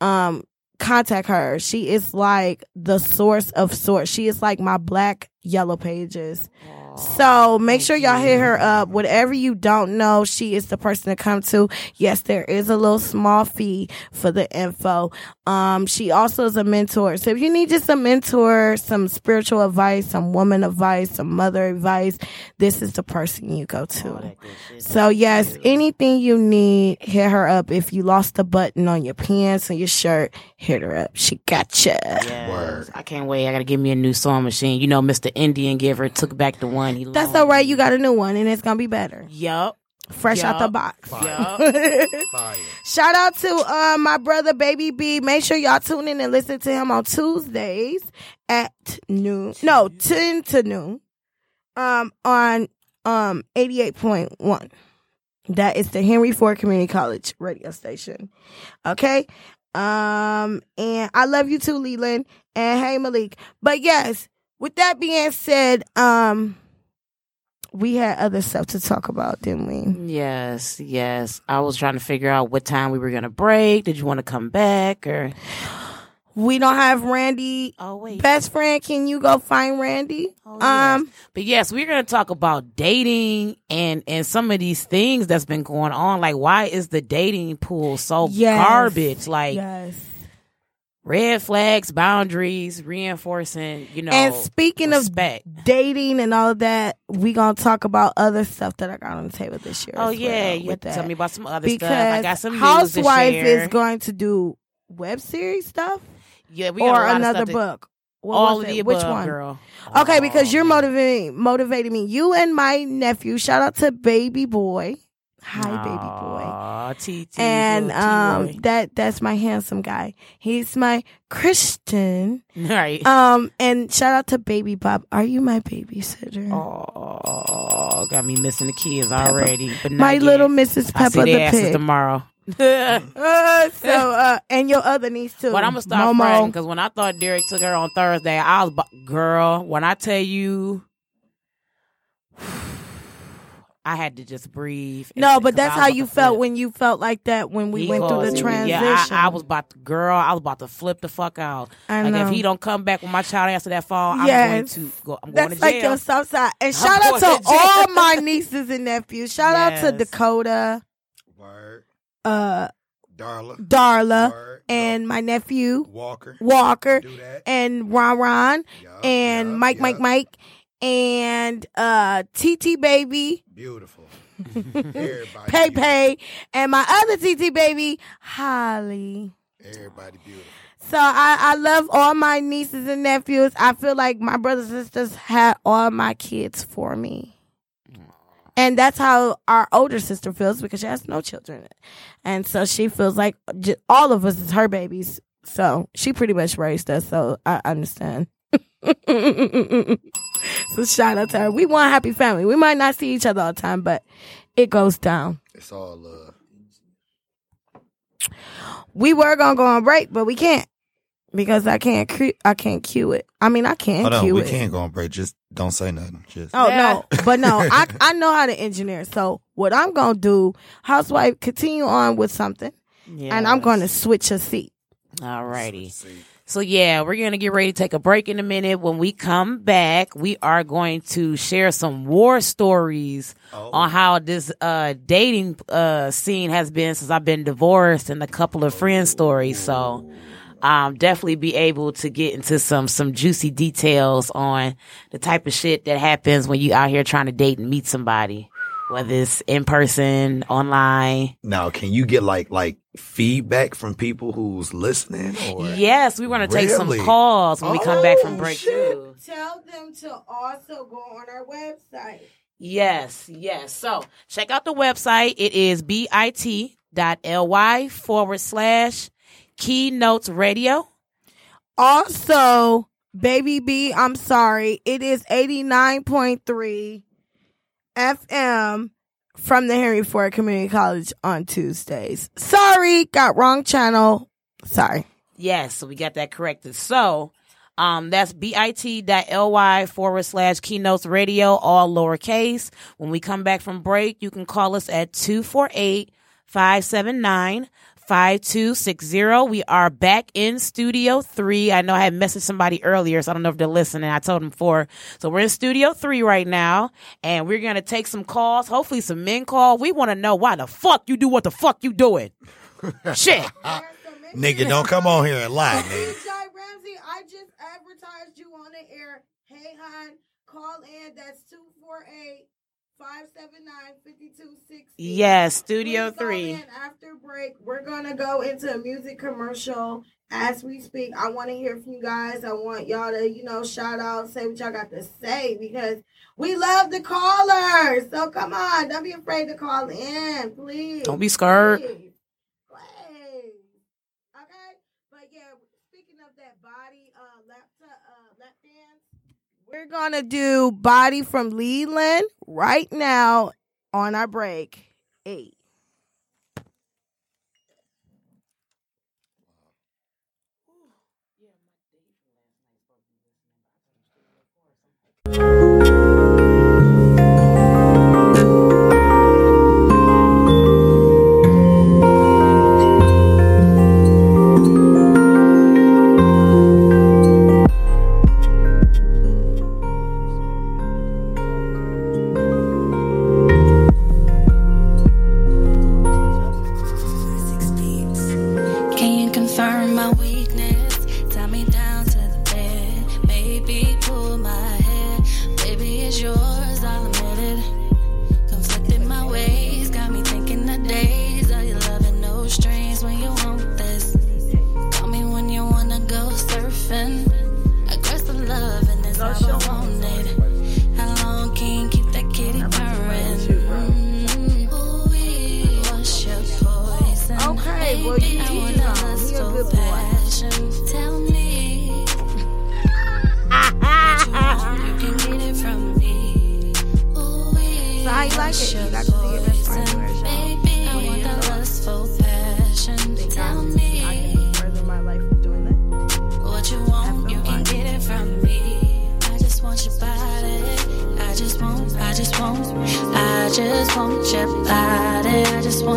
Um, contact her. She is like the source of sorts. She is like my black yellow pages. So make sure y'all hit her up. Whatever you don't know, she is the person to come to. Yes, there is a little small fee for the info. Um, she also is a mentor. So if you need just a mentor, some spiritual advice, some woman advice, some mother advice, this is the person you go to. So yes, anything you need, hit her up. If you lost a button on your pants or your shirt, hit her up. She gotcha. Yes. Word. I can't wait. I gotta give me a new sewing machine. You know, Mr. Indian Giver took back the one he That's all right. You got a new one and it's gonna be better. Yup. Fresh out the box. Yup. Fire. Shout out to uh, my brother Baby B. Make sure y'all tune in and listen to him on Tuesdays at noon. No, ten to noon. Um, on um eighty eight point one. That is the Henry Ford Community College radio station. Okay. Um, and I love you too, Leland. And hey, Malik. But yes, with that being said, um, we had other stuff to talk about, didn't we? Yes, yes. I was trying to figure out what time we were gonna break. Did you want to come back or? We don't have Randy. Oh wait. Best friend, can you go find Randy? Oh, yes. Um, But yes, we're gonna talk about dating and and some of these things that's been going on. Like, why is the dating pool so Yes. garbage? Like yes. Red flags, boundaries, reinforcing. You know, and speaking respect. of dating and all that, we gonna talk about other stuff that I got on the table this year. oh yeah, well you tell me about some other because stuff. I got some news Housewife is going to do web series stuff yeah, we or of another book. What all of the above, Which one? girl. Okay, because you're motivating motivating me. You and my nephew. Shout out to baby boy. Hi, baby boy. TT, and um T-Roy. that that's my handsome guy. He's my Christian. right. Um and shout out to baby Bob. Are you my babysitter? Oh, got me missing the kids already. But my yet. little Mrs. I see the pig. tomorrow. Uh, so uh and your other niece too. But I'm gonna start Momo. because when I thought Derek took her on Thursday, I was girl. When I tell you, I had to just breathe. No, but that's how you felt flip. when you felt like that when we He went through the caused transition. Yeah, I, I was about to, girl. I was about to flip the fuck out. I like know. if he don't come back when my child answer that phone, I'm going to go. I'm That's going to like jail. your south side. And I'm shout out to to all my nieces and nephews. Shout out to Dakota, Word. uh, Darla. Darla, Word. and my nephew Walker. Walker, Do that. and Ron Ron, Yup, and yup, Mike, Mike, yup. Mike, and uh, TT Baby, Beautiful. Everybody. Pay. Pay, and my other TT Baby, Holly. Everybody beautiful. So I, I love all my nieces and nephews. I feel like my brothers and sisters had all my kids for me. And that's how our older sister feels because she has no children. And so she feels like all of us is her babies. So she pretty much raised us. So I understand. so shout out to her. We want a happy family. We might not see each other all the time, but it goes down. It's all love. We were gonna go on break, but we can't because I can't. Cue, I can't cue it. I mean, I can't Hold on, cue we it. can't go on break. Just don't say nothing. Just Oh Yeah. no, but no, I I know how to engineer. So what I'm gonna do, housewife, continue on with something, and I'm going to switch a seat. So yeah, we're gonna get ready to take a break in a minute. When we come back, we are going to share some war stories on how this uh dating uh scene has been since I've been divorced and a couple of friend stories. So um definitely be able to get into some some juicy details on the type of shit that happens when you out here trying to date and meet somebody. Whether it's in person, online. now, can you get like like feedback from people who's listening? Or Yes, we want to take some Really? calls when we come back from Oh, break shit. too. Tell them to also go on our website. Yes, yes. So check out the website. It is bit.ly forward slash keynotes radio. Also, baby B, I'm sorry, it is 89.3 FM from the Henry Ford Community College on Tuesdays. Sorry, got wrong channel. Sorry. Yes, so we got that corrected. So um that's bit.ly forward slash keynotes radio, all lowercase. When we come back from break, you can call us at 248 579 5260. We are back in studio three. I know I had messaged somebody earlier, so I don't know if they're listening. I told them four. So we're in studio three right now, and we're going to take some calls. Hopefully, some men call. We want to know why the fuck you do what the fuck you doing. Shit. nigga, don't come on here and lie, nigga. Jai Ramsey, I just advertised you on the air. Hey, hon, call in. That's 248 579 5260. Yes, Studio Please 3. After break, we're to go into a music commercial as we speak. I want to hear from you guys. I want y'all to, you know, shout out, say what y'all got to say because we love the callers. So come on, don't be afraid to call in, please. Don't be scared. Please. Okay? But yeah, speaking of that body uh lap uh lap dance, we're gonna do body from Leland right now on our break. Eight.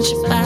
Just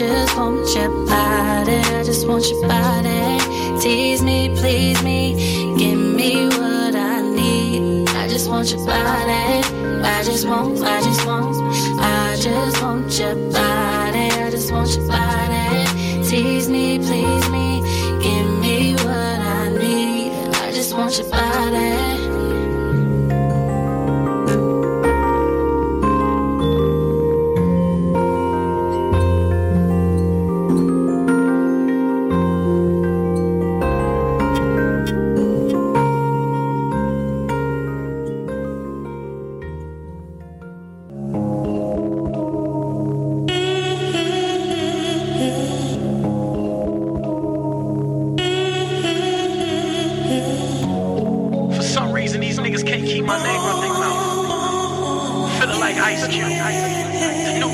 just want your body. I just want your body. Tease me, please me, give me what I need. I just want your body. I just want, I just want, I just want your body. I just want your body. Tease me, please me, give me what I need. I just want your body.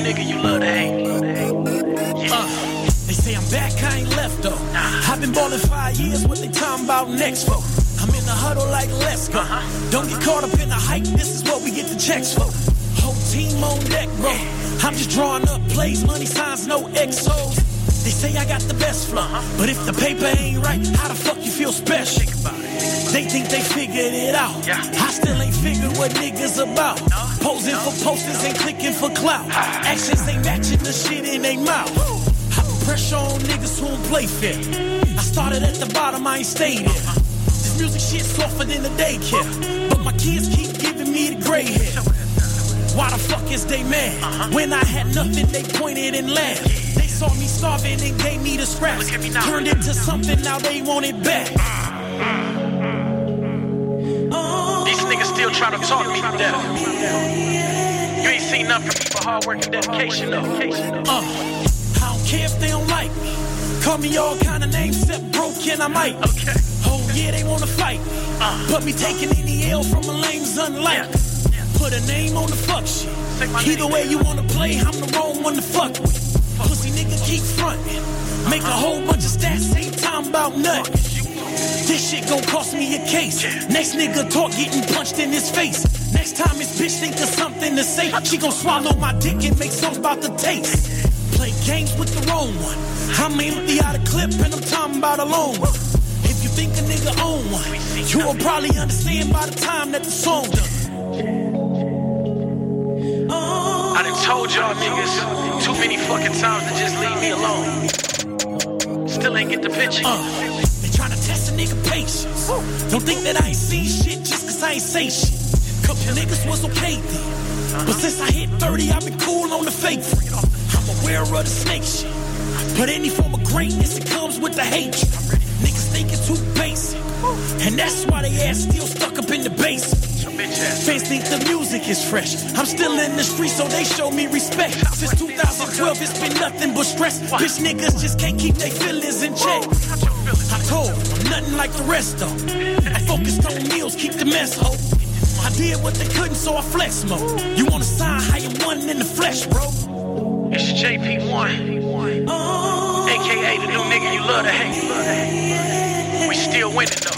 Nigga you love to hate. Uh, they say I'm back, I ain't left though. I've been ballin' five years, what they talking about next for? I'm in the huddle like let's go. Don't get caught up in the hype, this is what we get the checks for. Whole team on deck, bro. I'm just drawing up plays, money signs, no XOs. They say I got the best flow, but if the paper ain't right, how the fuck you feel special? They think they figured it out. I still ain't figured what niggas about. Posing for posters and clicking for clout. Actions ain't matching the shit in they mouth. I put pressure on niggas who don't play fair. I started at the bottom, I ain't stayed there. This music shit softer than the daycare. But my kids keep giving me the gray hair. Why the fuck is they mad? When I had nothing, they pointed and laughed. They saw me starving and gave me the scraps. Turned into something, now they want it back. Niggas still try to talk me to death. You ain't seen nothing but hard work and dedication though. Uh, I don't care if they don't like me. Call me all kind of names, except broken, I might. Okay. Oh yeah, they wanna fight me. But me taking any L from a lame's unlike. Put a name on the fuck shit. Either way you wanna play, I'm the wrong one to fuck with. Pussy nigga keep frontin'. Make a whole bunch of stats, ain't time about nothing. This shit gon' cost me a case. Next nigga talk getting punched in his face. Next time this bitch think of something to say, she gon' swallow my dick and make songs about the taste. Play games with the wrong one. I'm empty out of clip and I'm talking about a lone one. If you think a nigga own one, you will probably understand by the time that the song done. I done told y'all niggas too many fucking times to just leave me alone. Still ain't get the picture. Uh, nigga patience. Don't think that I ain't seen shit just cause I ain't say shit. Couple niggas was okay then. But since I hit 30, I've been cool on the fake. I'm aware of the snake shit. But any form of greatness, it comes with the hatred. Niggas think it's too basic. And that's why they ass still stuck up in the basement. Fans think the music is fresh. I'm still in the street, so they show me respect. Since 2012, it's been nothing but stress. Bitch niggas just can't keep their feelings in check. I told nothing like the rest though. I focused on meals, keep the mess ho. I did what they couldn't, so I flex mode. You wanna sign how you won in the flesh, bro? It's JP1, aka the new nigga you love to hate. We still. Winning though.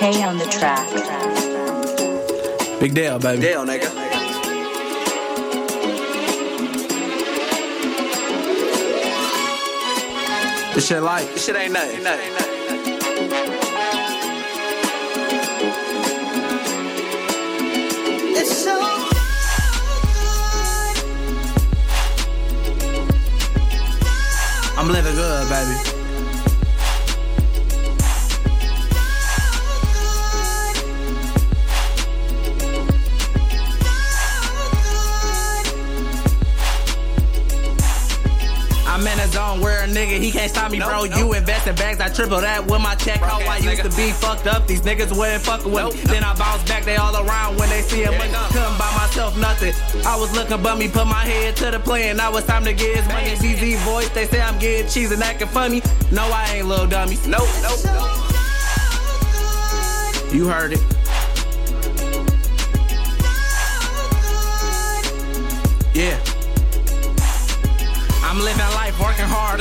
JK on the track. Big Dale, baby. Dale, nigga. This shit like. This shit ain't nothing. nothing. It's so I'm living good, baby. Can't stop me, bro. Nope, You invest in bags, I triple that with my check. How I Broke ass used to be fucked up, these niggas wasn't fucking with Nope, me. nope. Then I bounce back, they all around when they see him. There they come. Couldn't buy myself nothing. I was looking but me, put my head to the plan. Now it's time to get his money. BZ voice, they say I'm getting cheese and acting funny. No, I ain't little dummy. Nope, nope, nope. You heard it.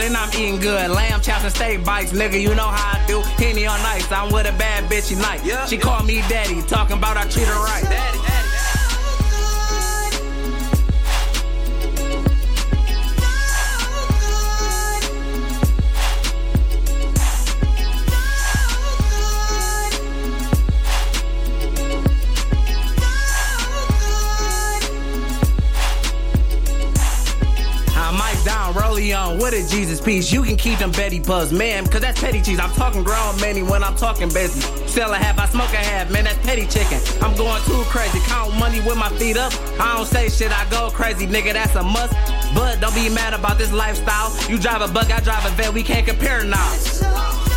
And I'm eating good. Lamb chops and steak bites, nigga, you know how I do. Henny on ice, I'm with a bad bitch tonight. She called me daddy, talking about I treat her right. Daddy, Jesus. You can keep them Betty Buzz, man, cause that's petty cheese. I'm talking grown many when I'm talking business. Sell a half, I smoke a half, man, that's petty chicken. I'm going too crazy, count money with my feet up. I don't say shit, I go crazy, nigga, that's a must. But don't be mad about this lifestyle. You drive a bug, I drive a vet, we can't compare now.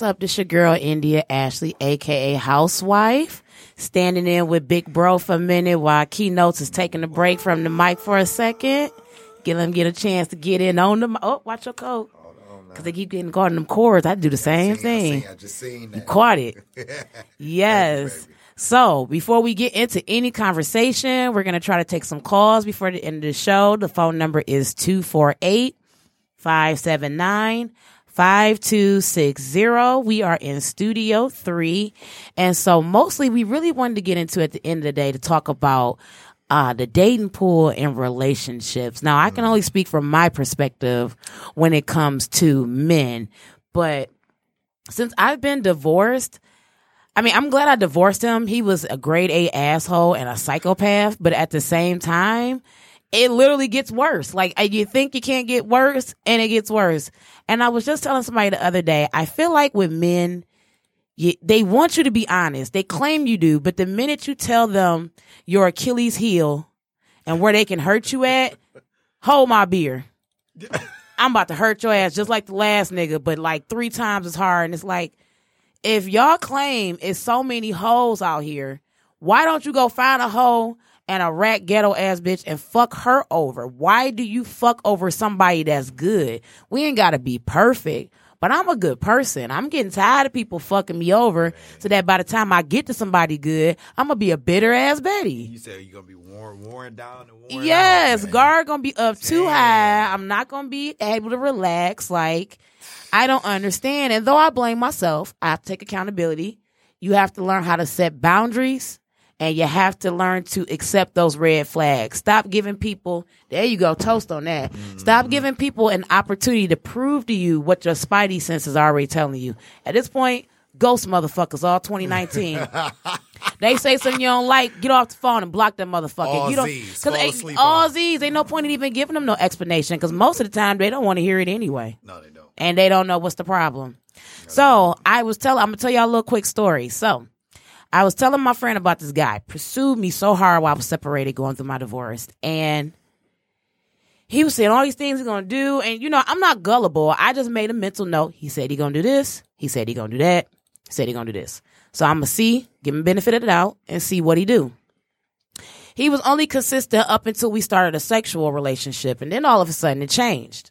What's up? This your girl India Ashley, aka Housewife, standing in with Big Bro for a minute while Keynotes is taking a break from the mic for a second. Get them get a chance to get in on them. Oh, watch your coat. Because they keep getting caught in them cords. I do the same thing. I just seen You caught it. Yes. So before we get into any conversation, we're going to try to take some calls before the end of the show. The phone number is 248 579 5260. We are in studio three. And so mostly we really wanted to get into at the end of the day to talk about uh, the dating pool and relationships. Now, I can only speak from my perspective when it comes to men, but since I've been divorced, I mean, I'm glad I divorced him. He was a grade A asshole and a psychopath, but at the same time, it literally gets worse. Like uh, you think you can't get worse and it gets worse. And I was just telling somebody the other day, I feel like with men, you, they want you to be honest. They claim you do, but the minute you tell them your Achilles heel and where they can hurt you at, hold my beer. I'm about to hurt your ass just like the last nigga, but like three times as hard. And it's like, if y'all claim it's so many hoes out here, why don't you go find a hoe and a rat ghetto ass bitch and fuck her over? Why do you fuck over somebody that's good? We ain't gotta be perfect. But I'm a good person. I'm getting tired of people fucking me over so that by the time I get to somebody good, I'm gonna be a bitter ass Betty. You said you're gonna be worn, worn down and worn Yes, out, guard gonna be up too high. I'm not gonna be able to relax. Like I don't understand. And though I blame myself, I have to take accountability. You have to learn how to set boundaries and you have to learn to accept those red flags. Stop giving people, there you go, toast on that. Stop mm-hmm. giving people an opportunity to prove to you what your spidey sense is already telling you. At this point, ghost motherfuckers all 2019. they say something you don't like, get off the phone and block that motherfucker. All you don't, Z's. cause asleep all on Z's, ain't no point in even giving them no explanation because most of the time they don't want to hear it anyway. No, they don't. And they don't know what's the problem. So I was telling, I'm gonna tell y'all a little quick story. So I was telling my friend about this guy pursued me so hard while I was separated going through my divorce. And he was saying all these things he's gonna do. And you know, I'm not gullible. I just made a mental note. He said he gonna do this. He said he gonna do that. He said he gonna do this. So I'm gonna see, give him benefit of the doubt, and see what he do. He was only consistent up until we started a sexual relationship, and then all of a sudden it changed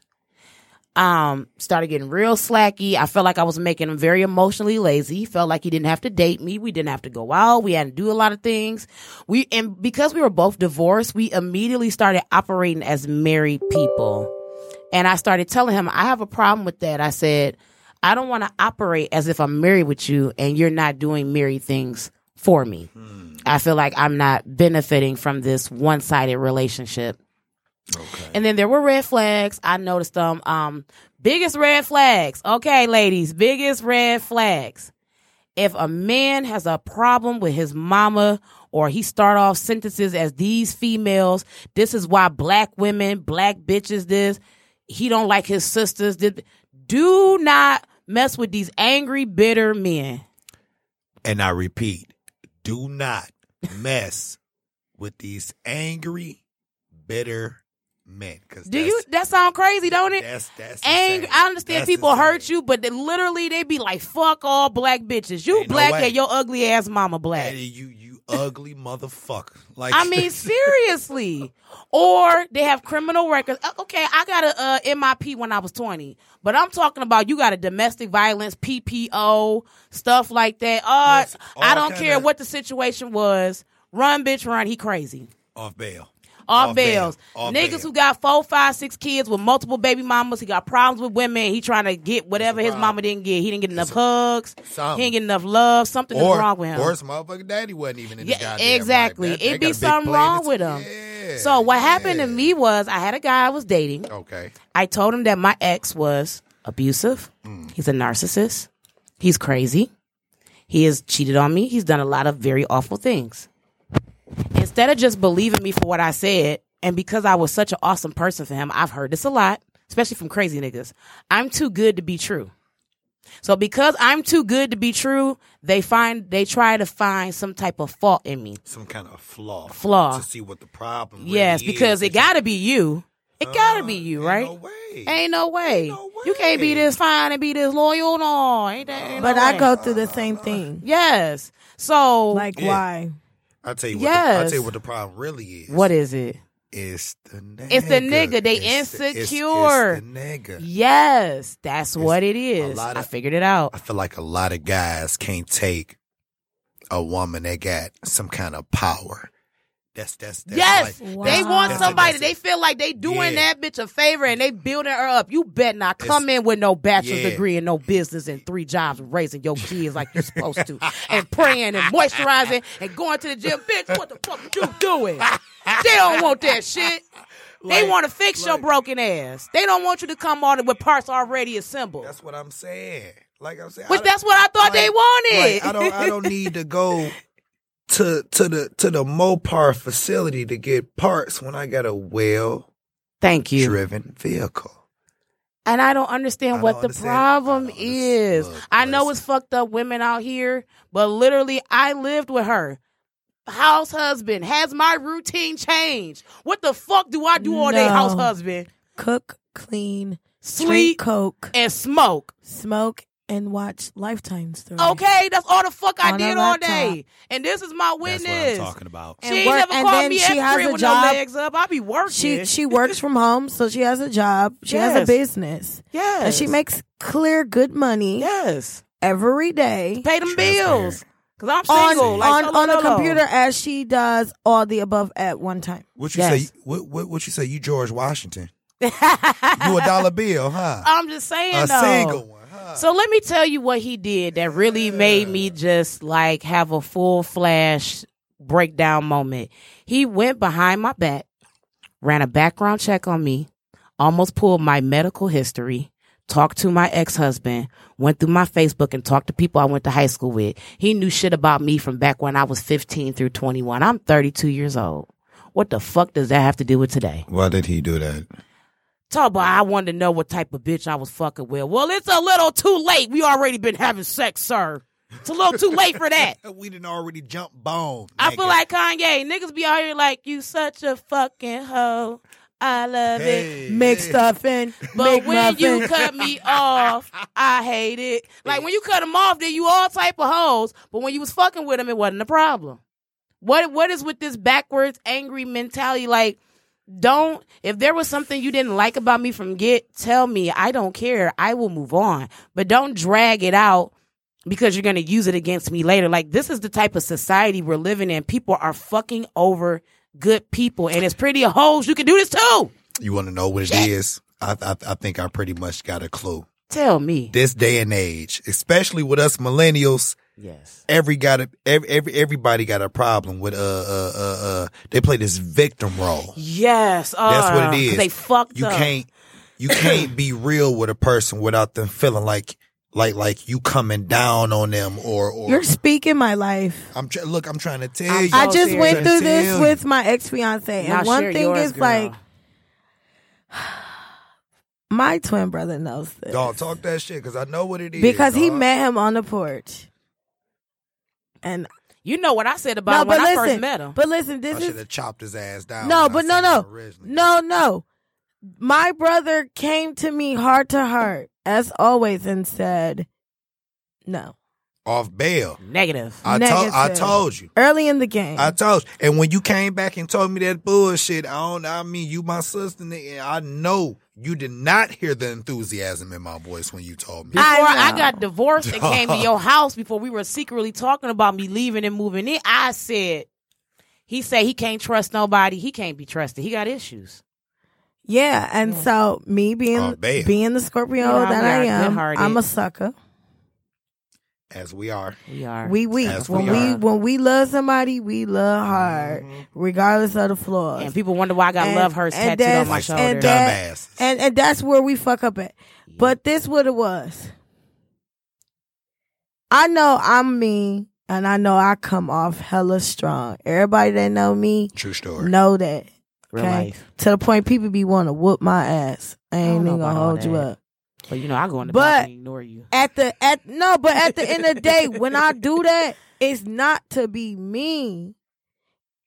um started getting real slacky. I felt like i was making him very emotionally lazy. He felt like he didn't have to date me. We didn't have to go out. We had to do a lot of things. We and because we were both divorced we immediately started operating as married people. And i started telling him i have a problem with that. I said i don't want to operate as if i'm married with you and you're not doing married things for me. I feel like i'm not benefiting from this one-sided relationship and then there were red flags. I noticed them. Um, biggest red flags. Okay, ladies, biggest red flags. If a man has a problem with his mama or he start off sentences as these females, this is why black women, black bitches this, he don't like his sisters. did- Do not mess with these angry, bitter men. And I repeat, do not mess with these angry, bitter men. Cause Do you? That sound crazy, don't it? That's that's Angry. I understand That's people hurt you, but they, literally they be like, "Fuck all black bitches. You Ain't black way. and your ugly ass mama black." Hey, you you ugly motherfucker. Like I mean, seriously. Or they have criminal records. Uh, Okay, I got a uh, MIP when I was 20, but I'm talking about you got a domestic violence, PPO, stuff like that. Uh, I don't kinda- care what the situation was. Run, bitch, run. He crazy. off bail. Off, Off bail. bails. Off Niggas bail. who got four, five, six kids with multiple baby mamas. He got problems with women. He trying to get whatever his mama didn't get. He didn't get enough hugs. something. He didn't get enough love. Something is Or, wrong with him. or his motherfucking daddy wasn't even in the Yeah, goddamn exactly. life. That- It'd be something wrong with him. Yeah, so what happened to me was I had a guy I was dating. Okay. I told him that my ex was abusive. Mm. He's a narcissist. He's crazy. He has cheated on me. He's done a lot of very awful things. Instead of just believing me for what I said, and because I was such an awesome person for him, I've heard this a lot, especially from crazy niggas. I'm too good to be true. So because I'm too good to be true, they find they try to find some type of fault in me. Some kind of flaw. Flaw. To see what the problem is. Yes, because is. it got to be you. It gotta be you, right? Uh, No way. Ain't no way. You can't be this fine and be this loyal. No, ain't that? ain't But no I way. go through the same thing. Yes. So Like Yeah. why? I tell you what. The, I Yes. tell you what the problem really is. what is it? It's the nigga. It's the nigga. They It's the- it's- insecure. It's, the nigga. Yes, that's what it is. lot I figured it out. I feel like a lot of guys can't take a woman that got some kind of power. That's that's, that's yes, like, they want that's- somebody. that's- They feel like they doing Yeah. that bitch a favor and they building her up. You bet not come in with no bachelor's Yeah. degree and no business and three jobs raising your kids like you're supposed to and praying and moisturizing and going to the gym. Bitch, what the fuck you doing? They don't want that shit. they want to fix your broken ass. They don't want you to come on it with parts already assembled. That's what I'm saying. Like I'm saying, Which I that's what I thought they wanted. like, I don't. I don't need to go to to the to the Mopar facility to get parts when I got a well Thank you. driven vehicle. And I don't understand I what don't the understand. problem is. I know it's fucked up women out here, but literally, I lived with her. House husband. Has my routine changed? What the fuck do I do all day, No. house husband? Cook, clean, Sleep, drink coke, and smoke. smoke, and watch Lifetime stories. Okay, that's all the fuck I On did all day. And this is my witness. That's witness. what I'm talking about. She And ain't work- never and called then me she at the has a with job. no legs up. I be working. She she works from home, so she has a job. She has a business. yes. And she makes clear good money yes. every day Pay them bills. Cause I'm on single. like, on, on a computer as she does all the above at one time. What you Yes. say? What, what what you say? You George Washington? you a dollar bill, huh? I'm just saying a though. single one, So let me tell you what he did that really made me just like have a full flash breakdown moment. He went behind my back, ran a background check on me, almost pulled my medical history, talked to my ex-husband, went through my Facebook and talked to people I went to high school with. He knew shit about me from back when I was 15 through 21. I'm 32 years old. What the fuck does that have to do with today? Why did he do that? Talk about I wanted to know what type of bitch I was fucking with. Well, it's a little too late. We already been having sex, sir. It's a little too late for that. we didn't already jump bone. I feel like Kanye. Niggas be out here like you such a fucking hoe. I love it. Make stuff in. But when you cut me off, I hate it. Like when you cut them off, then you all type of hoes. But when you was fucking with them, it wasn't a problem. What what is with this backwards angry mentality? Like, don't if there was something you didn't like about me from get, tell me. I don't care. I will move on. But don't drag it out because you're gonna use it against me later. Like this is the type of society we're living in. People are fucking over good people, and it's pretty a hoes. You can do this too. You want to know what it is? I, I I think I pretty much got a clue. Tell me. This day and age, especially with us millennials, Yes. every got a, every, every everybody got a problem with uh uh uh uh. They play this victim role. Yes, That's what uh, it 'cause is. They fucked you up. can't you can't be real with a person without them feeling like like like you coming down on them or or You're speaking my life. I'm try, look I'm trying to tell I'm you. so I just serious. went through this tell you. with my ex fiance, Now and one share thing yours, is girl. like my twin brother knows this Dog, talk that shit because I know what it is. because he dog. met him on the porch, and You know what I said about no, him when but I first met him. but listen, this I is should have chopped his ass down. no, when I but no, seen no, no, no. My brother came to me heart to heart, as always, and said, "No." Off bail. Negative. I told I told you. Early in the game, I told you. And when you came back and told me that bullshit, I don't I mean you my sister and I know you did not hear the enthusiasm in my voice when you told me. Before I, know. got divorced and came to your house, before we were secretly talking about me leaving and moving in, I said, he said he can't trust nobody. He can't be trusted. He got issues. yeah. And so me being being the Scorpio We are- that we I am. I'm a sucker. As we are. We are. We we As when we we, when we love somebody, we love mm-hmm. hard, regardless of the flaws. and people wonder why I got And- love hurts and tattooed on my shoulder. and that- dumbasses. and and that's where we fuck up at. But this what it was. I know I'm me, and I know I come off hella strong. Everybody that know me True story. know that. Real Okay, life. to the point people be want to whoop my ass. I I ain't don't even gonna hold you up. But you know, I go in the But- and ignore you. At the at no, but at the end of the day, when I do that, it's not to be mean.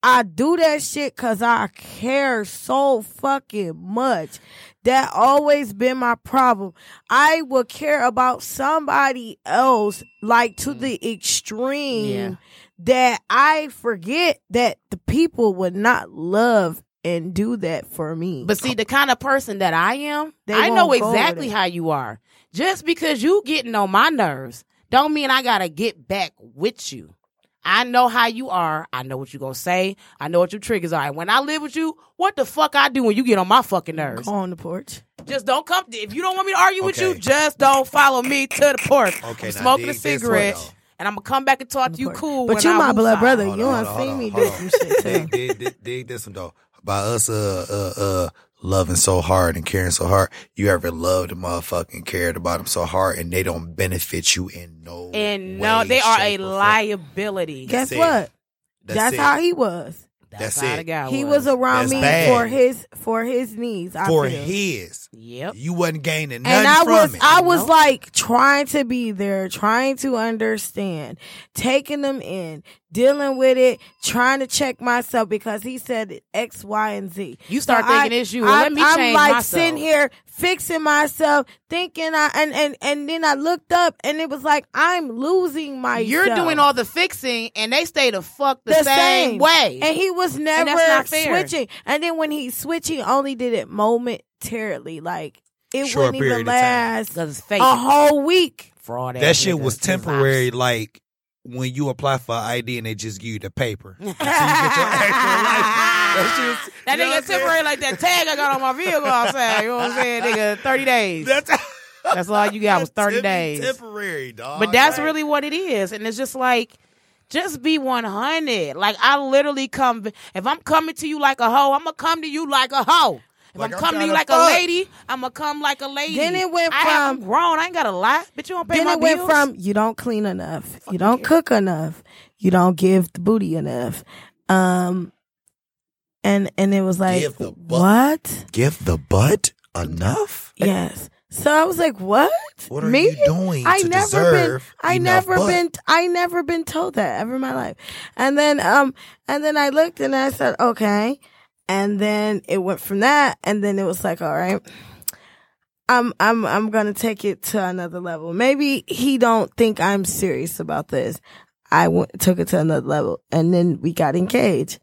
I do that shit cause I care so fucking much. That always been my problem. I will care about somebody else like to the mm. extreme Yeah. that I forget that the people would not love and do that for me. But see, the kind of person that I am, They I know won't go with exactly how you are. Just because you getting on my nerves, don't mean I gotta get back with you. I know how you are. I know what you gonna say. I know what your triggers are. And when I live with you, what the fuck I do when you get on my fucking nerves? Go on the porch. Just don't come. If you don't want me to argue with you, just don't follow me to the porch. Okay, I'm smoking a dig this one, cigarette, and I'm gonna come back and talk to you cool. But when you I my woo blood brother. Hold you on, don't see me hold do on. some shit too. dig, dig, dig, dig this one though. By us, uh, uh, uh, loving so hard and caring so hard, you ever loved a motherfucker and cared about them so hard, and they don't benefit you in no And way, no, they are a shape, or liability. Guess That's it. what? That's, That's, how he was. That's how it. the guy was. He was around That's me bad. for his for his needs. I for feel. his. Yep. You wasn't gaining nothing and I from was it. I was Nope. like trying to be there, trying to understand, taking them in, dealing with it, trying to check myself because he said X, Y, and Z. You start So thinking I- it's you. Well, I, let me I'm change like myself. sitting here fixing myself, thinking I and and and then I looked up and it was like I'm losing myself. You're doing all the fixing, and they stay the fuck the, the same, same way. And he was never that's not fair. switching. And then when he's switching, only did it momentarily. Like it Short wouldn't even last because a whole week. Fraud. that ass shit was temporary. Like when you apply for ID and they just give you the paper. So you get your actual license. That shit you know nigga temporary like that tag I got on my vehicle outside. You know what I'm saying? Nigga, 30 days. That's That's all you got was 30 Temp- days. Temporary, dog. But that's really what it is. And it's just like, just be 100. Like, I literally come, if I'm coming to you like a hoe, I'm going to come to you like a hoe. If Like I'm I'm coming to you like fuck. a lady, I'm going to come like a lady. Then it went I have, I'm grown. I ain't got to lie. but you don't pay Then my it went from you don't clean enough, you don't cook enough, you don't give the booty enough, um, and and it was like Give the butt. what? Give the butt enough. Yes. So I was like, "What? What are Me? you doing I to never deserve been. I never butt? been. I never been told that ever in my life." And then, um, and then I looked and I said, "Okay." And then it went from that, and then it was like, "All right." I'm I'm I'm gonna take it to another level. Maybe he don't think I'm serious about this. I went, took it to another level, and then we got engaged.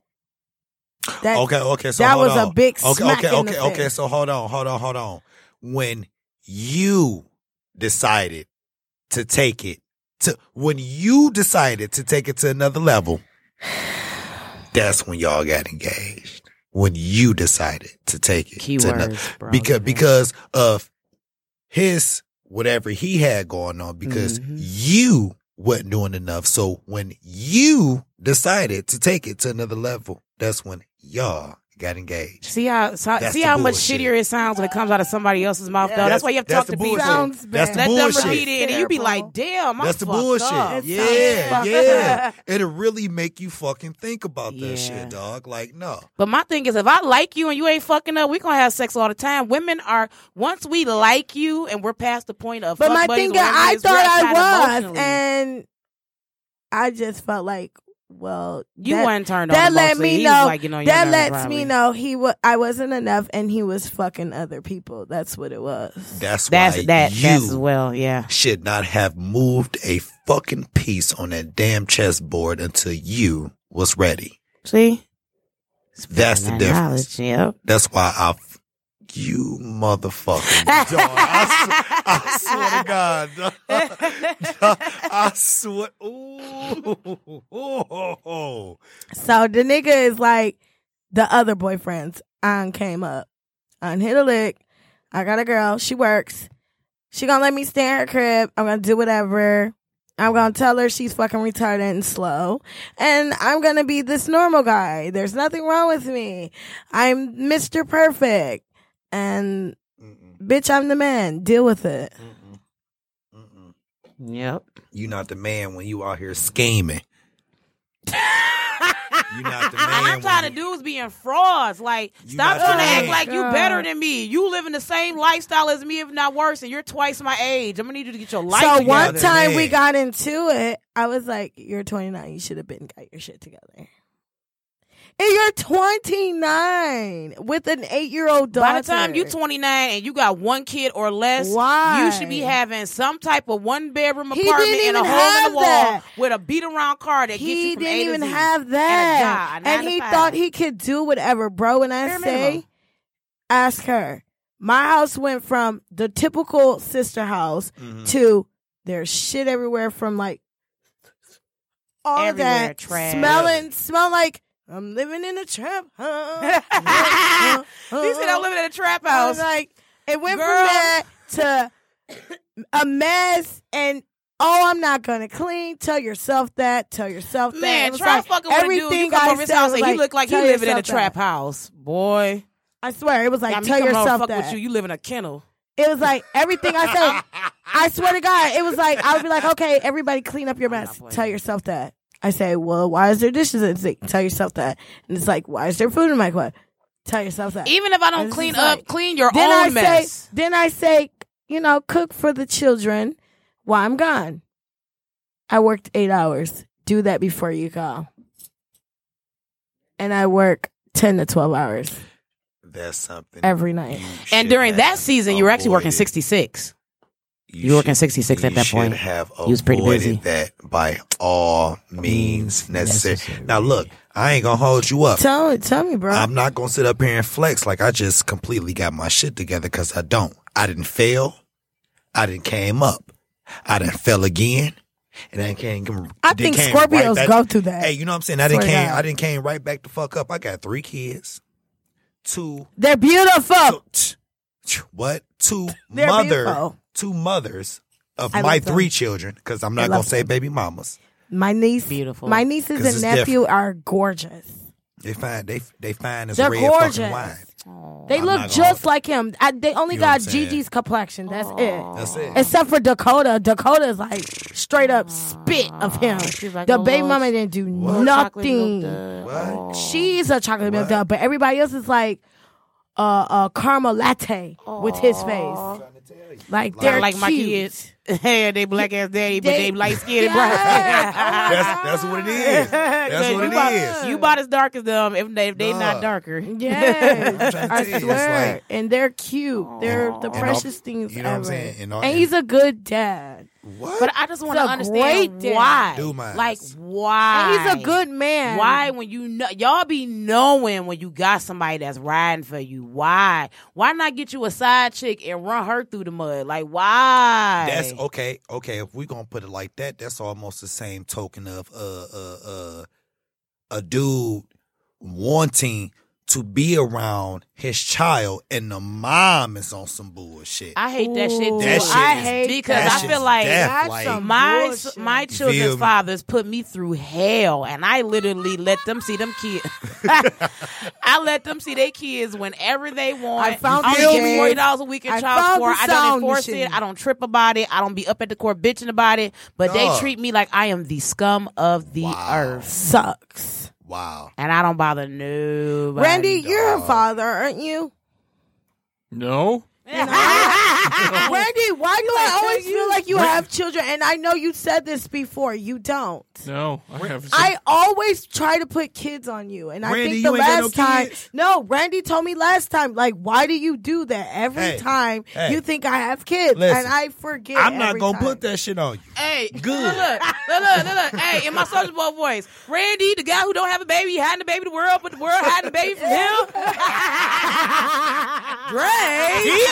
That, okay, okay. So that was a big okay, smack okay, okay, okay. So hold on, hold on, hold on. When you decided to take it to when you decided to take it to another level, that's when y'all got engaged. When you decided to take it to another, bro. because because of his whatever he had going on because Mhm. you wasn't doing enough. So when you decided to take it to another level, that's when y'all got engaged. See how so, see the how much bullshit. shittier it sounds when it comes out of somebody else's mouth, though. That's, That's- why you have to talk to people. bullshit. Sounds That's the bad. Let them bullshit. repeat it, and you be like, "Damn, I'm That's the bullshit. up." Yeah, yeah. It'll really make you fucking think about that Yeah. shit, dog. Like, no. But my thing is, if I like you and you ain't fucking up, we gonna have sex all the time. Women are once we like you and we're past the point of. But fuck my thing, is, I thought I was, and I just felt like, well, you that, weren't turned that on. let me know. like, you know, that lets probably. me know he was. I wasn't enough, and he was fucking other people. That's what it was. That's That's why that. you That's well. Yeah. should not have moved a fucking piece on that damn chessboard until you was ready. See, That's the That difference. knowledge, Yep. That's why I, f- you motherfucker, dog. I swear to God, dog. I swear. Ooh, ooh. So the nigga is like the other boyfriends. On came up, on hit a lick. I got a girl. She works. She gonna let me stay in her crib. I'm gonna do whatever. I'm gonna tell her she's fucking retarded and slow, and I'm gonna be this normal guy. There's nothing wrong with me. I'm Mr. Perfect, and bitch, I'm the man. Deal with it. Yep. You not the man when you out here scheming. you not the man. I'm when tired you- of dudes being frauds. Like, You stop trying to act like you better than me. You living the same lifestyle as me, if not worse, and you're twice my age. I'm gonna need you to get your life So together. one time we got into it, I was like, "You're 29. You should have been got your shit together." And you're 29 with an eight year old daughter. By the time you're 29 and you got one kid or less, Why? you should be having some type of one bedroom apartment didn't in a even hole in the wall that. with a beat around car that gets he you from didn't A to even Z. have that. And, job, And he to thought he could do whatever, bro. And I Bare say, minimum. ask her. My house went from the typical sister house Mm-hmm. to there's shit everywhere from like all Everywhere, that trash. smelling, smell like I'm living in a trap. house. He said I'm living in a trap I house. was like, it went Girl. from that to a mess and oh, I'm not gonna clean. Tell yourself that. Tell yourself that. Man, try like, fucking with a dude. You everything I over his said house and he look like living in a trap that. house. Boy. I swear, it was like tell yourself fuck that. with you. You live in a kennel. It was like everything I said. I swear to God, it was like I would be like, okay, everybody clean up your mess. Tell yourself that. I say, well, why is there dishes in the sink? Tell yourself that. And it's like, why is there food in my microwave? Tell yourself that. Even if I don't clean up, like- clean your then own I mess. Say, then I say, you know, cook for the children while I'm gone. I worked eight hours. Do that before you go. And I work ten to twelve hours That's something. every night. and during that season, you were actually working avoided. 66. You were working 66 at that should point. have He was pretty avoided busy. that by all means necessary. Now, look, I ain't gonna hold you up. Tell me, tell me, bro. I'm not gonna sit up here and flex like I just completely got my shit together because I don't. I didn't fail. I didn't came up. I didn't fell again. And I didn't came. I think came Scorpios back- go through that. Hey, you know what I'm saying? I didn't came. God. I didn't came right back the fuck up. I got three kids, two They're beautiful. what? Two They're mother, beautiful. Two mothers of I my love them. three children. Because I'm I not gonna love say baby mamas. My niece, Beautiful. My nieces 'Cause and it's nephew are gorgeous. They fine. They they fine as They're red gorgeous. fucking wine. They I'm look not just gonna- like him. I, they only You know what I'm got saying? Gigi's complexion. That's it. That's it. Except for Dakota. Dakota is like straight up spit of him. like the a baby little- mama didn't do little chocolate nothing. milk What? She's a chocolate milk dog, but everybody else is like uh, a caramel latte with his face. Like Kinda they're like my kids. yeah, they black ass daddy, but They- they light skinned and Yes. brown. That's that's what it is. That's what you it about, is. You about as dark as them if they, if they not darker. Yes, I'm trying to I tell you, swear, like- and they're cute. They're the And all- precious things you know what I'm ever. saying? And all- And he's a good dad. What? But I just want to understand why. Do mine. Like why? And he's a good man. Why when you know y'all be knowing when you got somebody that's riding for you? Why? Why not get you a side chick and run her through the mud? Like why? That's okay. Okay, if we gonna put it like that, that's almost the same token of uh uh uh a dude wanting to be around his child and the mom is on some bullshit. I hate that shit too. That shit I is- hate because that I feel like death, like- my bullshit. my children's fathers put me through hell, and I literally let them see them kids. I let them see their kids whenever they want. I found I the only give shade. forty dollars a week in I child support. I don't sound enforce machine. it. I don't trip about it. I don't be up at the court bitching about it. But they treat me like I am the scum of the earth, Sucks. Wow. and I don't bother nobody. Randy, you're a father, aren't you? No. Randy, why do I always feel like you have children? And I know you said this before. You don't. No. I have. I always try to put kids on you, and I think the you ain't got no last time, kids? no, Randy told me last time, like, why do you do that every Hey, time hey. you think I have kids, Listen, and I forget. I'm not every gonna time. put that shit on you. Hey, Good. Look, look, look, look, look, look. Hey, in my Soldier Boy voice, Randy, the guy who don't have a baby, hiding the baby the world, but the world hiding the baby from him. Dre,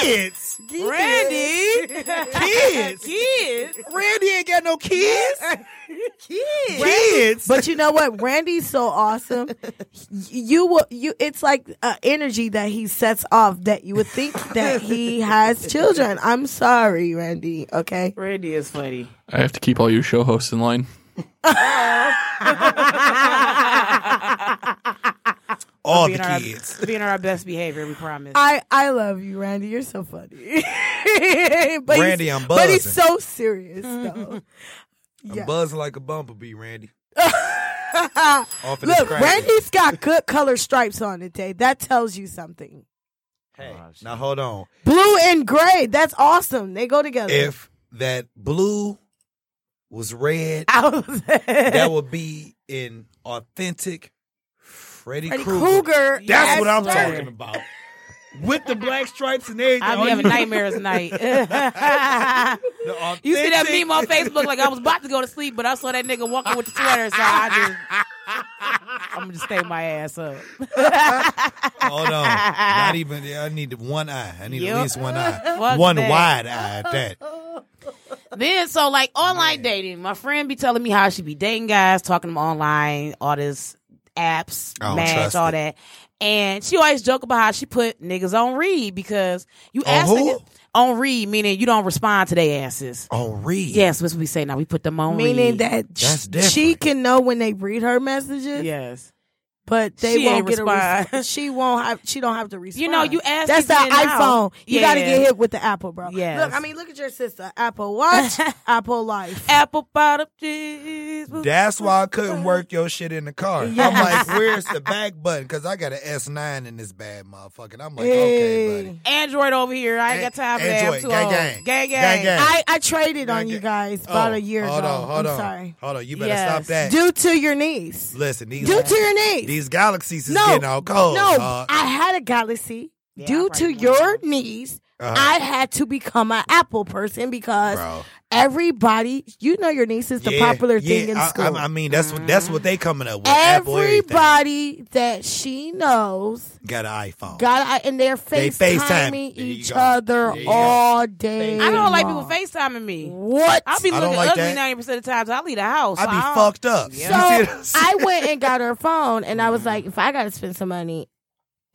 Kids, Randy, kids, kids. Randy ain't got no kids. Kids. Kids, But you know what? Randy's so awesome. You will you. It's like an energy that he sets off that you would think that he has children. I'm sorry, Randy. Okay. Randy is funny. I have to keep all you show hosts in line. All the being our, kids. being our best behavior, we promise. I I love you, Randy. You're so funny. but Randy, he's, I'm But he's buzzing. so serious though. I'm buzzing like a bumblebee, Randy. Off in the Look. Randy's got good color stripes on it, Dave. That tells you something. Hey, oh, now hold on. Blue and gray. That's awesome. They go together. If that blue was red, was- that would be an authentic Freddy, Freddy Krueger. Krueger. That's what I'm sir. talking about. With the black stripes and everything. I be having nightmares tonight. you see that meme on Facebook like I was about to go to sleep, but I saw that nigga walking with the sweater, so I just I'm gonna just stay my ass up. Hold on. Not even. I need one eye. I need Yep. at least one eye. One that. wide eye at that. Then so like online dating, my friend be telling me how she be dating guys, talking to them online, all this apps, I match, all it. that. And she always joke about how she put niggas on read because you On ask who? niggas on read, meaning you don't respond to their asses. On read. Yes, that's what we say now. We put them on read. Meaning read. that That's sh- different. she can know when they read her messages. Yes. But they She won't ain't get a respond. response. She won't have. She don't have to respond. You know, you ask That's the these men now. iPhone. You got to get hit with the Apple, bro. Yeah. Look, I mean, look at your sister. Apple Watch, Apple Life. Apple bottom cheese. That's why I couldn't work your shit in the car. I'm like, where's the back button? Because I got an S9 in this bad motherfucker. I'm like, okay, buddy. Android over here. I ain't got time for that. I'm Android, too gang, old. gang. gang, gang. Gang, gang. I, I traded on you guys about Oh, a year hold ago. on, hold I'm on. sorry. Hold on. You better Yes. stop that. Due to your knees. Listen, these, Due to your niece. These galaxies is no, getting all cold. no, dog. I had a Galaxy. Yeah, Due to your knees, Uh-huh. I had to become an Apple person because Bro. Everybody, you know, your niece is the Yeah, popular yeah, thing in I- school. I, I mean, that's what that's what they coming up with. Apple everything. Everybody that she knows got an iPhone. got and they're They FaceTime. FaceTiming There you each go. other There you go. all day. I don't like people long. FaceTiming me. What? I'll be I don't looking like ugly that. ninety percent of the times. I leave the house. I be don't- fucked up. Yeah. You see So what I'm saying? I went and got her phone, and I was like, if I got to spend some money,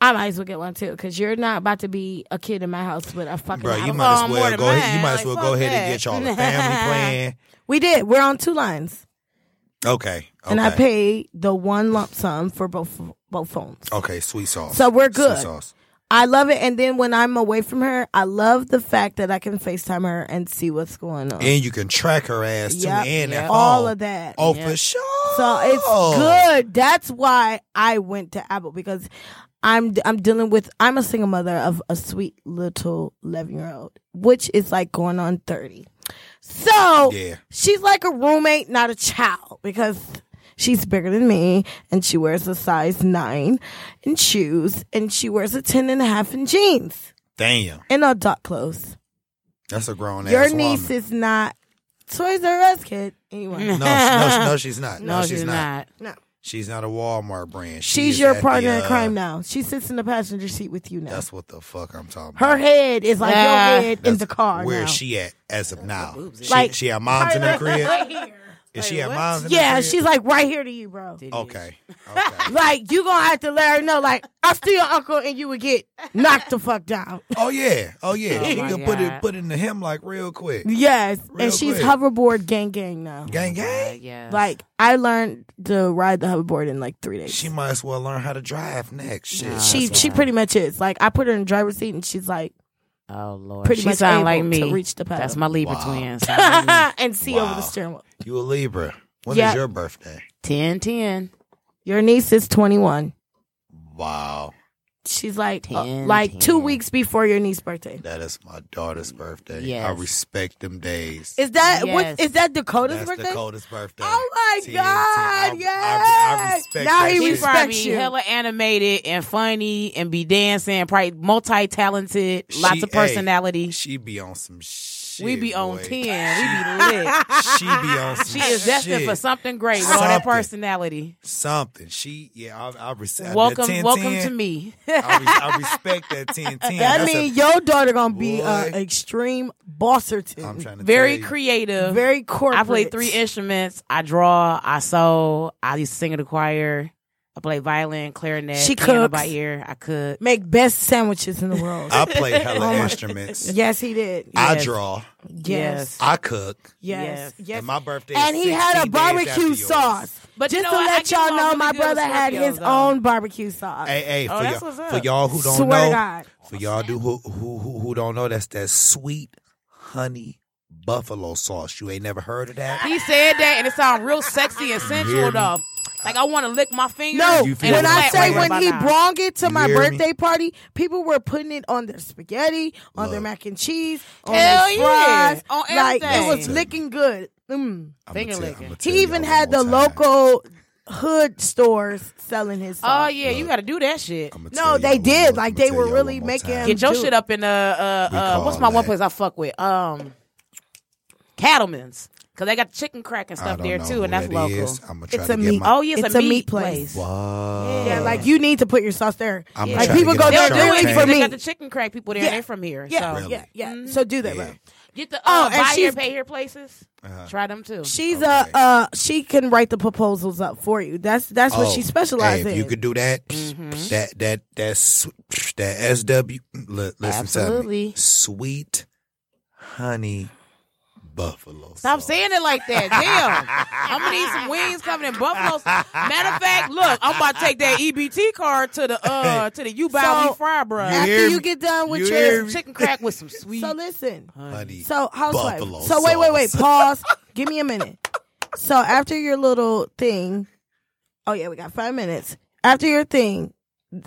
I might as well get one too, because you're not about to be a kid in my house with a fucking. Bro, you might as well go ahead. You might as well go ahead and get y'all a family plan. We did. We're on two lines, Okay. and I okay. paid the one lump sum for both both phones. Okay, sweet sauce. So we're good. Sweet sauce. I love it, and then when I'm away from her, I love the fact that I can Facetime her and see what's going on. And you can track her ass too, Yep. and that all of that. Oh, Yeah. for sure. So it's good. That's why I went to Apple because I'm I'm dealing with I'm a single mother of a sweet little eleven year old, which is like going on thirty. So Yeah. she's like a roommate, not a child, because she's bigger than me and she wears a size nine in shoes and she wears a ten and a half in jeans Damn, and adult clothes. that's a grown Your ass Your niece woman. is not Toys R Us kid. Anyway. No, no, no, she's not. No, No, she's she's not. No. She's not a Walmart brand. She She's your partner the, in uh, crime now. She sits in the passenger seat with you now. That's what the fuck I'm talking about. Her head is like Yeah. your head in the car Where now. is she at as of now? She, Like- she at mom's in the crib. Right here. Is she at mom's in the Yeah, crib? she's like right here to you, bro. okay. Like you gonna have to let her know, like I'm still your uncle, and you would get knocked the fuck down. Oh yeah, oh yeah. Oh, she my can put it God. put it into him like real quick. Yes, Real and she's quick. hoverboard gang gang now. Gang gang. Yeah. Like I learned to ride the hoverboard in like three days. She might as well learn how to drive next. Shit. she she pretty much is. Like I put her in the driver's seat, and she's like Oh Lord. pretty she much sound able like me. to reach the pedal. That's my Libra Wow. twin. Sound like me. and see over Wow. the steering wheel. You a Libra. When is Yeah. your birthday? 10 10. Your niece is 21. Wow. She's like uh, 10, like two 10. weeks before your niece's birthday. That is my daughter's birthday. I Yes. respect them days. Is that Yes. what? Is that Dakota's That's birthday? Dakota's birthday. Oh my 10, 10. God! I- I- yes. I respect now that he shit. She respects probably you. hella animated and funny and be dancing, probably multi talented, lots She- of personality. Hey, she be on some shit. we be on boy. 10. We be lit. She be on some She is destined shit. for something great with all that personality. Something. She, yeah, I, I respect Welcome, that 10, welcome 10, to me. I, re- I respect that 10 10. that That's means your daughter gonna be uh, an extreme bosserton. I'm trying to Very tell you. creative. very corporate. I play three instruments. I draw. I sew. I used to sing in the choir. I play violin, clarinet, She piano cooks. by ear. I could. Make best sandwiches in the world. I play hella Oh instruments. yes, he did. I Yes. draw. Yes. I cook. Yes. Yes. Yes. And my birthday And is he had a 16 days after barbecue yours. sauce. But you Just know to what? I let get y'all along know, really my good with brother had Scorpios, his though. own barbecue sauce. Hey, hey, Oh, for, that's y'all, what's up. for y'all who don't Swear to know, God. for y'all do who, who who who don't know, that's that sweet honey buffalo sauce. You ain't never heard of that? He said that, and it sounded real sexy and sensual, though. Like I want to lick my fingers. No, when? I say right when he now. brought it to You my hear me? birthday party, people were putting it on their spaghetti, on their mac and cheese, on Hell their yeah. fries. On like it was licking good. Mm. Finger tell- licking. He even had the time. local hood stores selling his. Oh sauce. yeah, you got to do that shit. No, they did. Like they were really making Get your shit up in uh uh, uh what's my one place I fuck with? Um Cattleman's. Cause they got chicken crack and stuff there too, and that's local. is. I'ma try It's to a get meat. my- Oh, yeah, it's, It's a, a meat, meat place. place. Wow. Yeah, like you need to put your sauce there. I'ma like try to people get go there Shark They'll do really it for because they got the chicken crack people there. Yeah. They're from here. Yeah, so. yeah, yeah. Mhm. So do that, Yeah. bro. Get the Oh, uh, and buy here, pay here places. Uh-huh. Try them too. She's a uh, she can write the proposals up for you. That's that's what Oh, she specializes hey, if in. you could do that, Mm-hmm. that that that's that SW. Li- listen to Absolutely. me, sweet honey buffalo. Stop saying it like that. Damn. I'm gonna need some wings coming in Buffalo. Matter of fact, look, I'm about to take that EBT card to the uh to the U Bow So, We Fry, bro. You After you get done with You your? Chicken crack with some sweet. so listen. honey. So housewife. Buffalo So wait, wait, wait. Pause. Give me a minute. So after your little thing, oh yeah, we got five minutes. After your thing,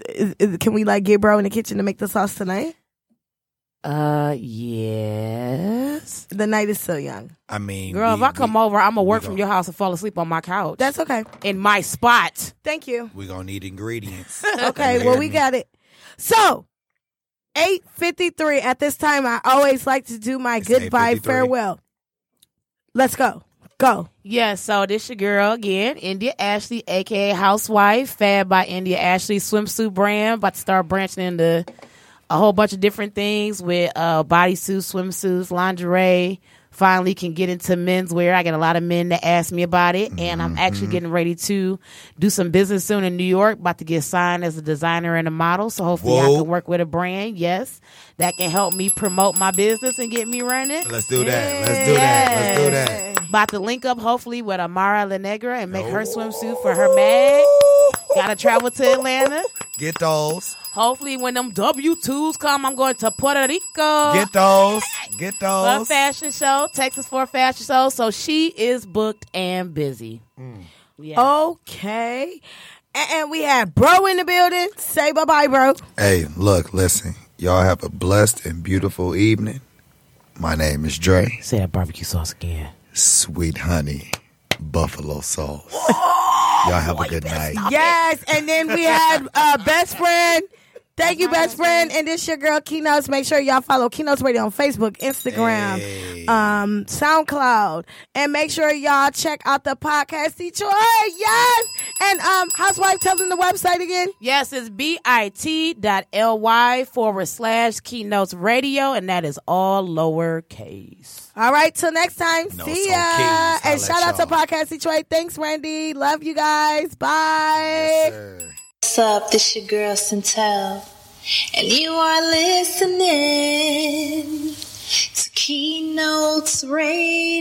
is, is- can we like get bro in the kitchen to make the sauce tonight? Uh, yes. The night is still young. I mean, Girl, we, if I come over, I'm gonna work from your house and fall asleep on my couch. That's okay. in my spot. Thank you. we gonna need ingredients. Okay, well we got it. So, eight fifty three. At this time, I always like to do my It's goodbye farewell. Let's go. Go. Yeah, so this your girl again, India Ashley, aka Housewife, Fab by India Ashley swimsuit brand. About to start branching into a whole bunch of different things with uh bodysuits, swimsuits, lingerie. Finally can get into menswear. I get a lot of men that ask me about it, and I'm actually getting ready to do some business soon in New York. About to get signed as a designer and a model, so hopefully I Whoa. can work with a brand. Yes, that can help me promote my business and get me running. Let's do that. Let's do that. Let's do that. About to link up hopefully with Amara La Negra and make her swimsuit for her mag. Gotta travel to Atlanta. Get those. Hopefully when them W twos come, I'm going to Puerto Rico. Get those. Get for a fashion show, Texas for a fashion show. So she is booked and busy. Yeah. Oh. Okay. And, and we have bro in the building. Say bye bye, bro. Hey, look, listen. Y'all have a blessed and beautiful evening. My name is Dre. Say that barbecue sauce again. Sweet honey buffalo sauce. Y'all have a good night. Yes, and then we had uh, best friend. Thank you, best friend. And this your girl Keynotes. Make sure y'all follow Keynotes Radio on Facebook, Instagram, Hey. um, SoundCloud, and make sure y'all check out the podcast Detroit. Yes, and um, housewife, tell them the website again. Yes, it's bit.ly forward slash keynotes radio, and that is all lowercase. All right, till next time. No, see ya. on keys. Holla And shout out to y'all. Podcast Detroit. Thanks, Randy. Love you guys. Bye. Up? This your girl Centel, and you are listening to Keynotes Radio.